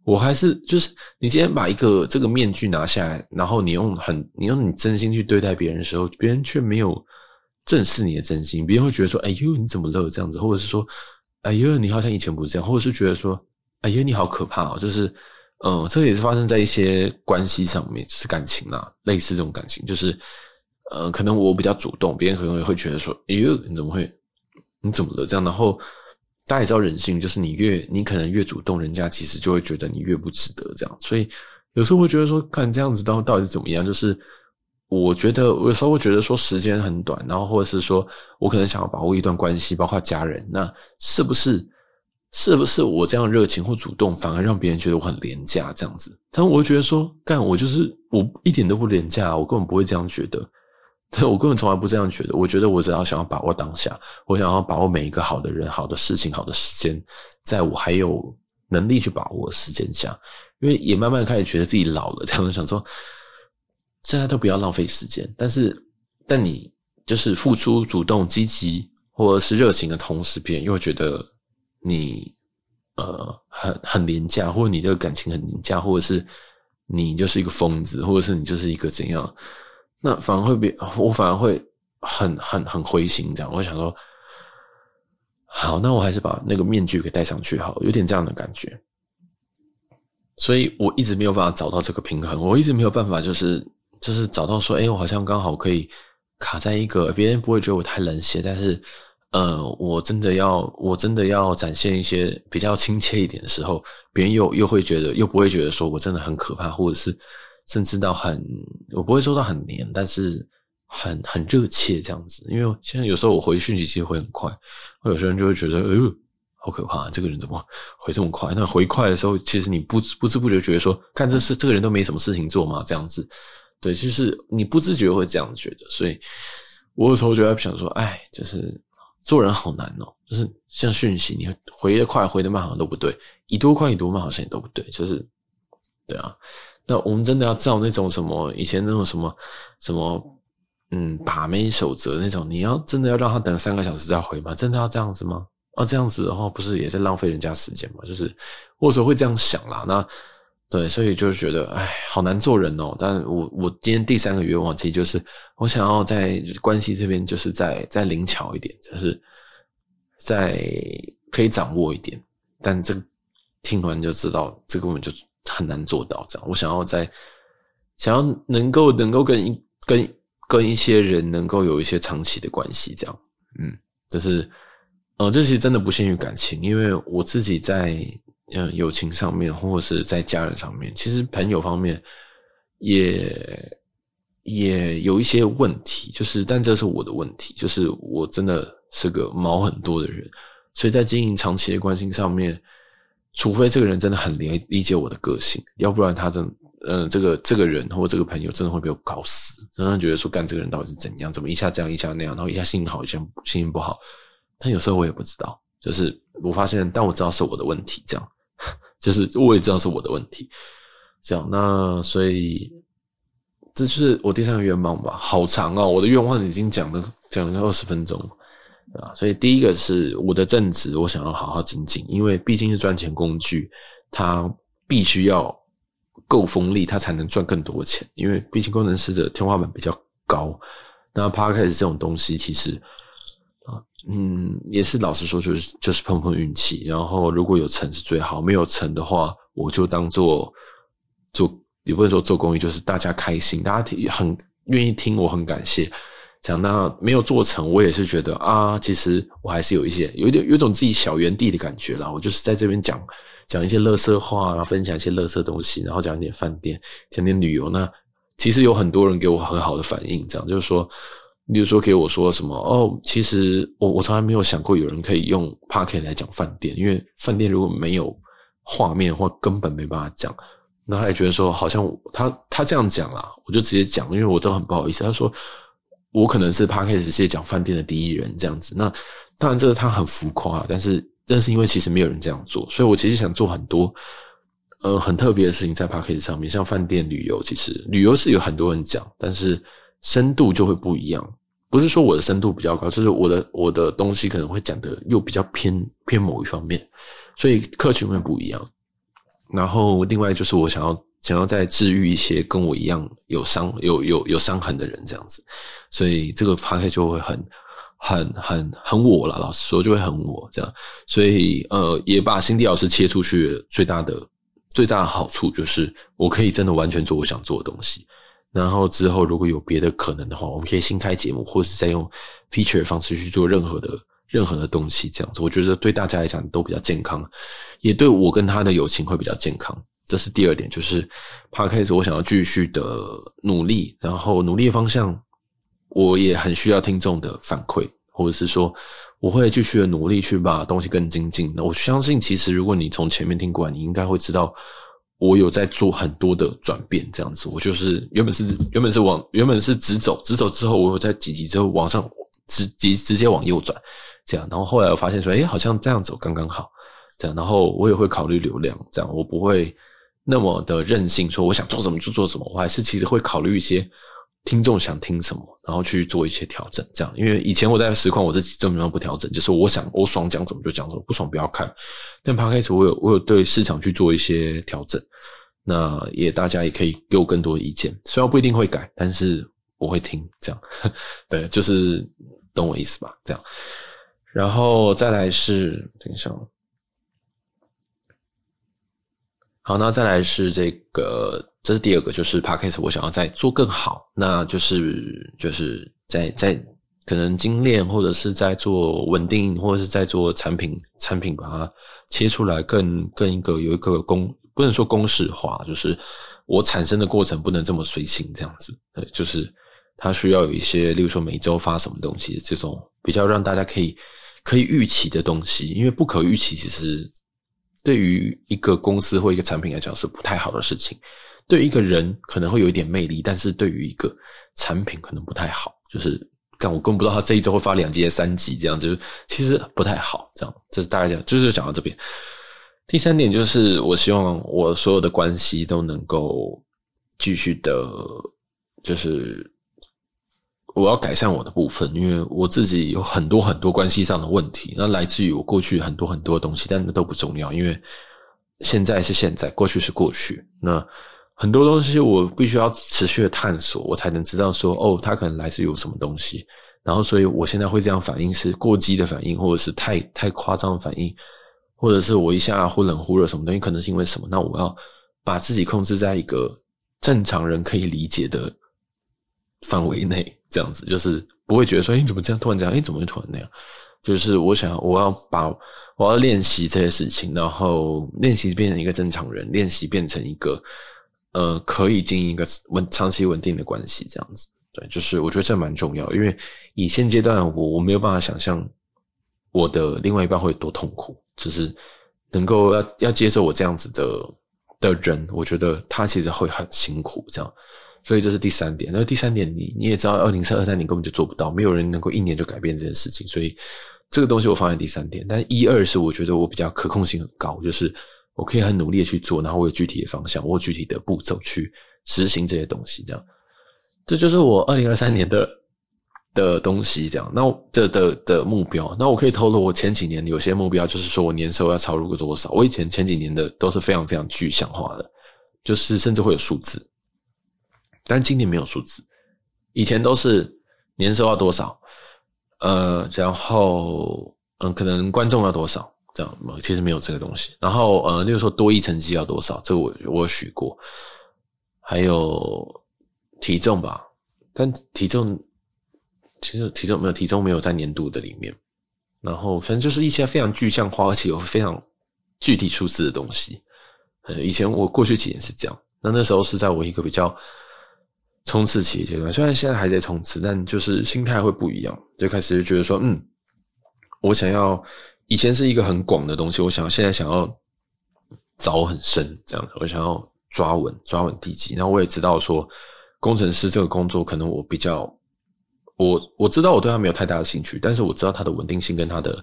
我还是就是你今天把一个这个面具拿下来，然后你用很你用你真心去对待别人的时候，别人却没有正视你的真心，别人会觉得说哎呦你怎么了这样子，或者是说哎呦你好像以前不是这样，或者是觉得说哎呀你好可怕哦，就是。嗯，这也是发生在一些关系上面，就是感情啦，类似这种感情，就是，呃，可能我比较主动，别人可能也会觉得说，哎呦，你怎么会，你怎么了？这样，然后大家也知道人性，就是你越你可能越主动，人家其实就会觉得你越不值得这样，所以有时候会觉得说，看这样子到到底怎么样？就是我觉得我有时候会觉得说时间很短，然后或者是说我可能想要把握一段关系，包括家人，那是不是？是不是我这样热情或主动，反而让别人觉得我很廉价这样子？但我会觉得说，干我就是我一点都不廉价，我根本不会这样觉得。但我根本从来不这样觉得。我觉得我只要想要把握当下，我想要把握每一个好的人、好的事情、好的时间，在我还有能力去把握时间下，因为也慢慢开始觉得自己老了，这样想说，现在都不要浪费时间。但是，但你就是付出、主动、积极或者是热情的同时，别人又会觉得。你呃很很廉价，或者你这个感情很廉价，或者是你就是一个疯子，或者是你就是一个怎样，那反而会比我反而会很很很灰心这样。我想说，好，那我还是把那个面具给戴上去好，有点这样的感觉。所以我一直没有办法找到这个平衡，我一直没有办法就是就是找到说，哎，我好像刚好可以卡在一个别人不会觉得我太冷血，但是。呃，我真的要，我真的要展现一些比较亲切一点的时候，别人又又会觉得，又不会觉得说我真的很可怕，或者是甚至到很，我不会说到很黏，但是很很热切这样子。因为现在有时候我回讯息其实会很快，会有些人就会觉得，哎呦，好可怕，这个人怎么回这么快？那回快的时候，其实你不不知不觉觉得说，看这是这个人都没什么事情做嘛，这样子，对，就是你不自觉会这样觉得。所以我有时候就在想说，哎，就是。做人好难哦，就是像讯息，你回得快，回得慢，好像都不对；已读快，已读慢，好像也都不对。就是，对啊。那我们真的要照那种什么以前那种什么什么，嗯，把妹守则那种，你要真的要让他等三个小时再回吗？真的要这样子吗？啊，这样子的话，不是也在浪费人家时间吗？就是，我有时候会这样想啦。那对，所以就是觉得，哎，好难做人哦。但我我今天第三个愿望，其实就是我想要在关系这边，就是再再灵巧一点，就是再可以掌握一点。但这个听完就知道，这个根本就很难做到这样。我想要在想要能够能够跟跟跟一些人能够有一些长期的关系，这样，嗯，就是呃，这其实真的不限于感情，因为我自己在嗯、友情上面，或者是在家人上面，其实朋友方面也也有一些问题，就是但这是我的问题，就是我真的是个毛很多的人，所以在经营长期的关心上面。除非这个人真的很理理解我的个性，要不然他真嗯、这个这个人或这个朋友真的会被我搞死。让他觉得说，干这个人到底是怎样？怎么一下这样，一下那样，然后一下心情好，一下心情不好。但有时候我也不知道，就是我发现，但我知道是我的问题，这样，就是我也知道是我的问题，这样。那所以这就是我第三个愿望吧，好长啊、哦！我的愿望已经讲了讲了二十分钟。啊，所以第一个是我的正职，我想要好好精进，因为毕竟是赚钱工具，它必须要够锋利，它才能赚更多的钱。因为毕竟工程师的天花板比较高，那 Podcast 这种东西其实啊，嗯，也是老实说，就是就是碰碰运气。然后如果有成是最好，没有成的话，我就当做做，也不能说做公益，就是大家开心，大家听很愿意听，我很感谢。讲那没有做成，我也是觉得啊，其实我还是有一些有一点有一种自己小园地的感觉啦。我就是在这边讲讲一些垃圾话，分享一些垃圾东西，然后讲一点饭店，讲点旅游。那其实有很多人给我很好的反应，这样就是说，比如说给我说什么哦，其实我我从来没有想过有人可以用 Podcast 来讲饭店，因为饭店如果没有画面的话，根本没办法讲。那他也觉得说，好像他他这样讲啦，我就直接讲，因为我都很不好意思。他说。我可能是 Podcast 界讲饭店的第一人这样子，那当然这个他很浮夸，但是但是因为其实没有人这样做，所以我其实想做很多呃很特别的事情在 Podcast 上面，像饭店旅游，其实旅游是有很多人讲，但是深度就会不一样。不是说我的深度比较高，就是我的我的东西可能会讲的又比较偏偏某一方面，所以客群会不一样。然后另外就是我想要。想要再治愈一些跟我一样有伤、有有有伤痕的人，这样子，所以这个话题就会很、很、很、很我了。老实说，就会很我这样。所以，呃，也把辛迪老师切出去，最大的、最大的好处就是，我可以真的完全做我想做的东西。然后之后如果有别的可能的话，我们可以新开节目，或是再用 feature 的方式去做任何的、任何的东西，这样子。我觉得对大家来讲都比较健康，也对我跟他的友情会比较健康。这是第二点，就是 Podcast 我想要继续的努力，然后努力的方向，我也很需要听众的反馈，或者是说，我会继续的努力去把东西更精进。那我相信，其实如果你从前面听过，你应该会知道，我有在做很多的转变。这样子，我就是原本是原本是往原本是直走，直走之后，我有在几集之后往上直直直接往右转，这样，然后后来我发现说，诶，好像这样走刚刚好，这样，然后我也会考虑流量，这样我不会。那么的任性，说我想做什么就做什么，我还是其实会考虑一些听众想听什么，然后去做一些调整。这样，因为以前我在实况，我自己基本上不调整，就是我想我爽讲什么就讲什么，不爽不要看。但 Podcast 我有我有对市场去做一些调整，那也大家也可以给我更多的意见，虽然不一定会改，但是我会听。这样，(laughs) 对，就是懂我意思吧？这样，然后再来是等一下。好，那再来是这个，这是第二个，就是 Podcast 我想要再做更好，那就是就是在在可能精炼，或者是在做稳定，或者是在做产品产品把它切出来更更一个有一个公，不能说公式化，就是我产生的过程不能这么随性这样子，对，就是它需要有一些，例如说每周发什么东西这种比较让大家可以可以预期的东西，因为不可预期其实。对于一个公司或一个产品来讲是不太好的事情，对一个人可能会有一点魅力，但是对于一个产品可能不太好。就是，但我根本不知道他这一周会发两集、三集，这样就其实不太好。这样，这是大概讲，就是讲到这边。第三点就是，我希望我所有的关系都能够继续的，就是。我要改善我的部分，因为我自己有很多很多关系上的问题，那来自于我过去很多很多东西，但那都不重要，因为现在是现在，过去是过去。那很多东西我必须要持续的探索，我才能知道说，哦，它可能来自于有什么东西。然后，所以我现在会这样反应，是过激的反应，或者是太太夸张的反应，或者是我一下忽冷忽热什么东西，可能是因为什么？那我要把自己控制在一个正常人可以理解的范围内，这样子就是不会觉得说，哎，怎么这样突然这样？哎，怎么会突然那样？就是我想，我要把我要练习这些事情，然后练习变成一个正常人，练习变成一个呃可以经营一个稳长期稳定的关系，这样子。对，就是我觉得这蛮重要，因为以现阶段我我没有办法想象我的另外一半会有多痛苦，就是能够要要接受我这样子的的人，我觉得他其实会很辛苦，这样。所以这是第三点。那第三点你，你你也知道，二零三二三年根本就做不到，没有人能够一年就改变这件事情。所以这个东西我放在第三点。但一二是我觉得我比较可控性很高，就是我可以很努力的去做，然后我有具体的方向，我有具体的步骤去实行这些东西。这样，这就是我二零二三年的的东西。这样，那这的的的目标，那我可以透露，我前几年有些目标，就是说我年收要超入个多少。我以前前几年的都是非常非常具象化的，就是甚至会有数字。但今年没有数字，以前都是年收要多少，呃，然后嗯，可能观众要多少这样嘛，其实没有这个东西。然后呃，例如说多一成绩要多少，这个我我许过，还有体重吧，但体重其实体重没有体重没有在年度的里面。然后反正就是一些非常具象化，而且有非常具体数字的东西。呃，以前我过去几年是这样，那那时候是在我一个比较。冲刺期阶段，虽然现在还在冲刺，但就是心态会不一样，就开始就觉得说，嗯，我想要以前是一个很广的东西，我想现在想要凿很深，这样子，我想要抓稳抓稳地基。然后我也知道说，工程师这个工作可能我比较，我我知道我对他没有太大的兴趣，但是我知道它的稳定性跟它的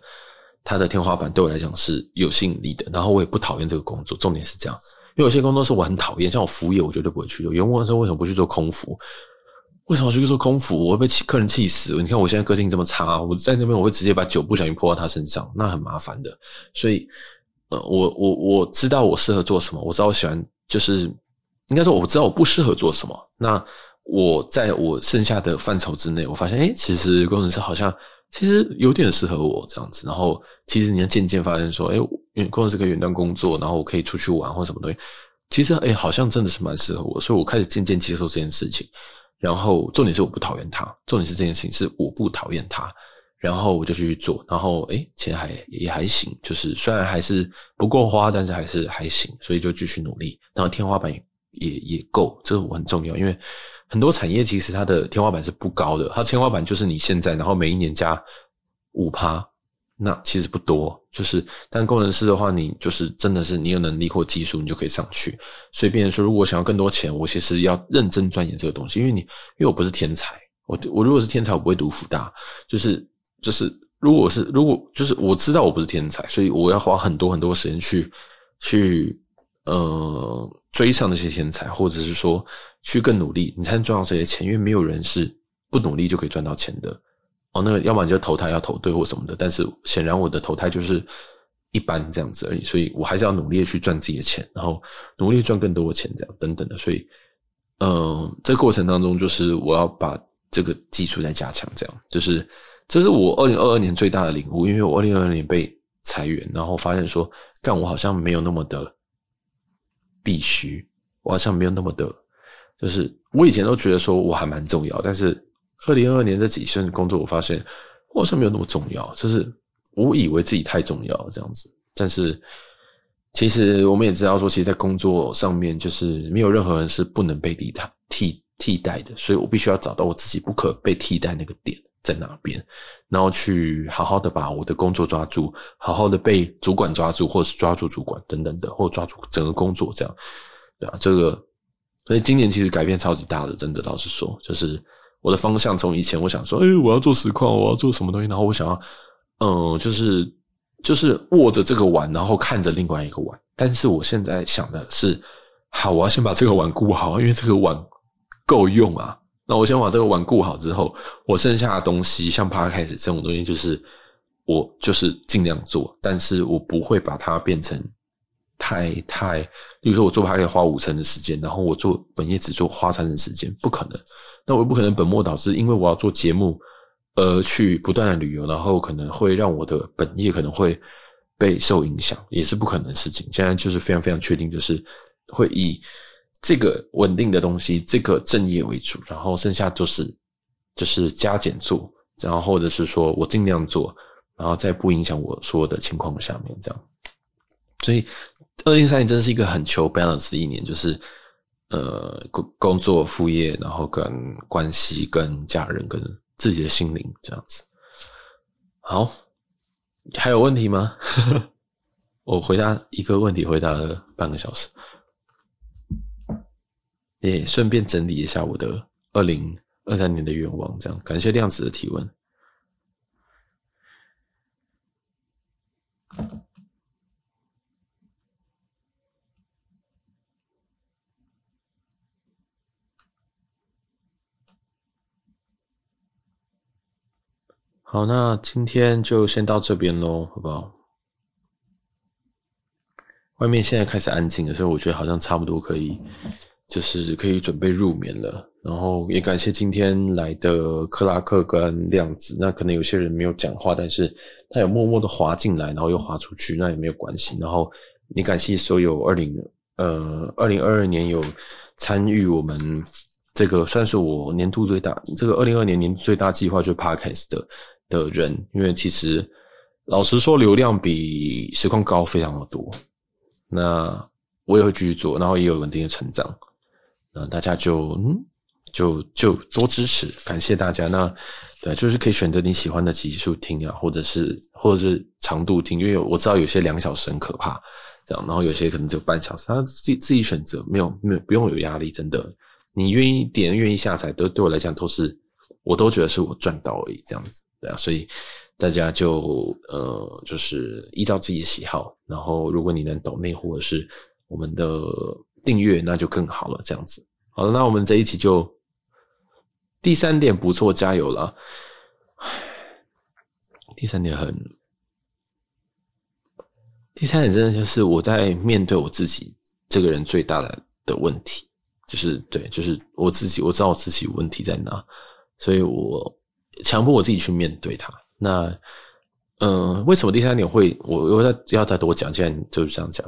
他的天花板对我来讲是有吸引力的。然后我也不讨厌这个工作，重点是这样。因为有些工作是我很讨厌，像我服务业，我绝对不会去做。有人问说为什么不去做空服？为什么去做空服？我会被客人气死。你看我现在个性这么差，我在那边我会直接把酒不小心泼到他身上，那很麻烦的。所以，呃，我我我知道我适合做什么，我知道我喜欢，就是应该说我知道我不适合做什么。那我在我剩下的范畴之内，我发现，诶，其实工程师好像。其实有点适合我这样子，然后其实你要渐渐发现说，哎，因为工作是个远端工作，然后我可以出去玩或什么东西，其实哎，好像真的是蛮适合我，所以我开始渐渐接受这件事情。然后重点是我不讨厌他，重点是这件事情是我不讨厌他，然后我就去做，然后哎，钱还也还行，就是虽然还是不够花，但是还是还行，所以就继续努力，然后天花板也也也够，这个我很重要，因为。很多产业其实它的天花板是不高的，它天花板就是你现在，然后每一年加五趴，那其实不多。就是，但工程师的话，你就是真的是你有能力或技术，你就可以上去。所以，变成说，如果想要更多钱，我其实要认真钻研这个东西，因为你，因为我不是天才，我我如果是天才，我不会读辅大。就是就是，如果是如果就是我知道我不是天才，所以我要花很多很多时间去去呃追上那些天才，或者是说。去更努力，你才能赚到这些钱。因为没有人是不努力就可以赚到钱的那，要么你就投胎要投对或什么的。但是显然我的投胎就是一般这样子而已，所以我还是要努力去赚自己的钱，然后努力赚更多的钱，这样等等的。所以，嗯、这过程当中，就是我要把这个技术再加强，这样就是这是我二零二二年最大的领悟。因为我二零二二年被裁员，然后发现说，干我好像没有那么的必须，我好像没有那么的。就是我以前都觉得说我还蛮重要，但是二零二二年这几份工作，我发现我好像没有那么重要。就是我以为自己太重要这样子，但是其实我们也知道说，其实，在工作上面，就是没有任何人是不能被替代替替代的，所以我必须要找到我自己不可被替代那个点在哪边，然后去好好的把我的工作抓住，好好的被主管抓住，或者是抓住主管等等的，或抓住整个工作这样，对啊，这个。所以今年其实改变超级大的，真的老实说，就是我的方向从以前我想说，哎，我要做实况，我要做什么东西，然后我想要，嗯，就是就是握着这个碗，然后看着另外一个碗。但是我现在想的是，好，我要先把这个碗顾好，因为这个碗够用啊。那我先把这个碗顾好之后，我剩下的东西，像趴开始这种东西，就是我就是尽量做，但是我不会把它变成。太太，比如说我做还可以花五成的时间，然后我做本业只做花三成时间，不可能。那我不可能本末倒置，因为我要做节目而去不断的旅游，然后可能会让我的本业可能会被受影响，也是不可能的事情。现在就是非常非常确定，就是会以这个稳定的东西，这个正业为主，然后剩下就是就是加减做，然后或者是说我尽量做，然后在不影响我所有的情况下面这样。所以，二零二三年真的是一个很求 balance 的一年，就是呃工工作副业，然后跟关系、跟家人、跟自己的心灵这样子。好，还有问题吗？(laughs) 我回答一个问题，回答了半个小时。也顺便整理一下我的二零二三年的愿望，这样感谢量子的提问。好，那今天就先到这边喽，好不好？外面现在开始安静了，所以我觉得好像差不多可以。就是可以准备入眠了，然后也感谢今天来的克拉克跟量子。那可能有些人没有讲话，但是他有默默的滑进来，然后又滑出去，那也没有关系。然后也感谢所有二零呃二零二二年有参与我们这个算是我年度最大这个二零二二年年最大计划就是 Podcast 的的人，因为其实老实说流量比实况高非常的多，那我也会继续做，然后也有稳定的成长。那大家就嗯，就就多支持，感谢大家。那对，就是可以选择你喜欢的集数听啊，或者是或者是长度听，因为我知道有些两小时很可怕，这样，然后有些可能只有半小时，他自己自己选择，没有没有不用有压力，真的，你愿意点愿意下载，都对我来讲都是，我都觉得是我赚到而已，这样子，对啊，所以大家就呃，就是依照自己喜好，然后如果你能抖内或者是我们的。订阅那就更好了，这样子。好了，那我们这一期就第三点不错，加油了。第三点很，第三点真的就是我在面对我自己这个人最大的的问题，就是对，就是我自己，我知道我自己问题在哪，所以我强迫我自己去面对它。那，嗯、为什么第三点会我我要要再多讲？既然就是这样讲，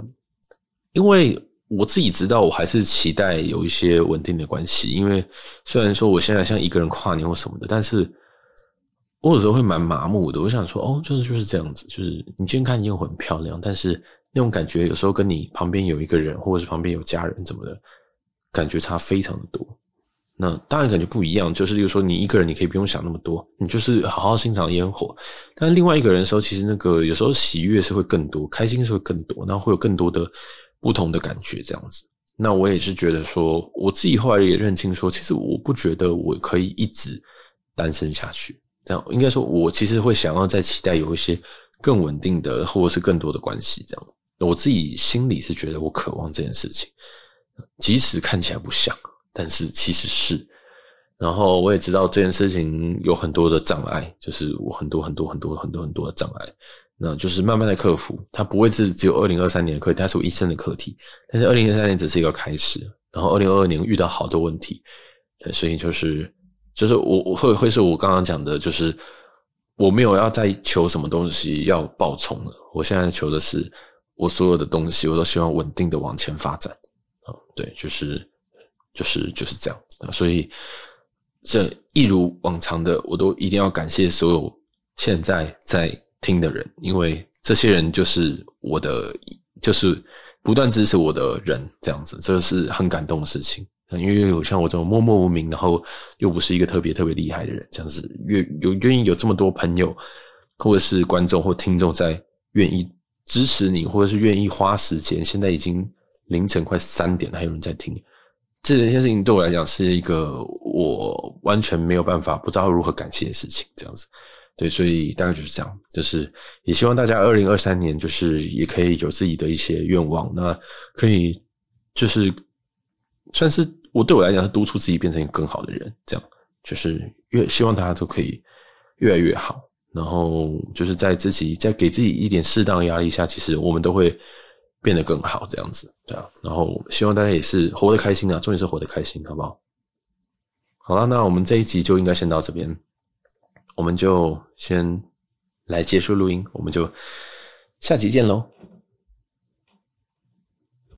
因为。我自己知道，我还是期待有一些稳定的关系，因为虽然说我现在像一个人跨年或什么的，但是我有时候会蛮麻木的。我想说，哦，就是就是这样子，就是你今天看烟火很漂亮，但是那种感觉有时候跟你旁边有一个人，或者是旁边有家人怎么的，感觉差非常的多。那当然感觉不一样，就是例如说你一个人，你可以不用想那么多，你就是好好欣赏烟火。但另外一个人的时候，其实那个有时候喜悦是会更多，开心是会更多，然后会有更多的。不同的感觉，这样子。那我也是觉得说，我自己后来也认清说，其实我不觉得我可以一直单身下去。这样应该说，我其实会想要再期待有一些更稳定的，或者是更多的关系。这样，我自己心里是觉得我渴望这件事情，即使看起来不像，但是其实是。然后我也知道这件事情有很多的障碍，就是我很多很多很多很多很多的障碍。那就是慢慢的克服，它不会是只有二零二三年的课题，它是我一生的课题。但是二零二三年只是一个开始，然后二零二二年遇到好多问题，对，所以就是就是我我会会是我刚刚讲的，就是我没有要再求什么东西要爆冲了。我现在求的是，我所有的东西我都希望稳定的往前发展啊，对，就是就是就是这样。所以这一如往常的，我都一定要感谢所有现在在。听的人，因为这些人就是我的，就是不断支持我的人，这样子，这个是很感动的事情。因为有像我这种默默无名，然后又不是一个特别特别厉害的人，这样子，愿有愿意有这么多朋友，或者是观众或听众在愿意支持你，或者是愿意花时间。现在已经凌晨快三点了，还有人在听，这件事情对我来讲是一个我完全没有办法，不知道如何感谢的事情，这样子。对，所以大概就是这样，就是也希望大家二零二三年就是也可以有自己的一些愿望，那可以就是算是我对我来讲是督促自己变成一个更好的人，这样。就是越希望大家都可以越来越好，然后就是在自己在给自己一点适当的压力下，其实我们都会变得更好，这样子，对啊，然后希望大家也是活得开心啊，重点是活得开心，好不好？好了，那我们这一集就应该先到这边。我们就先来结束录音，我们就下集见喽。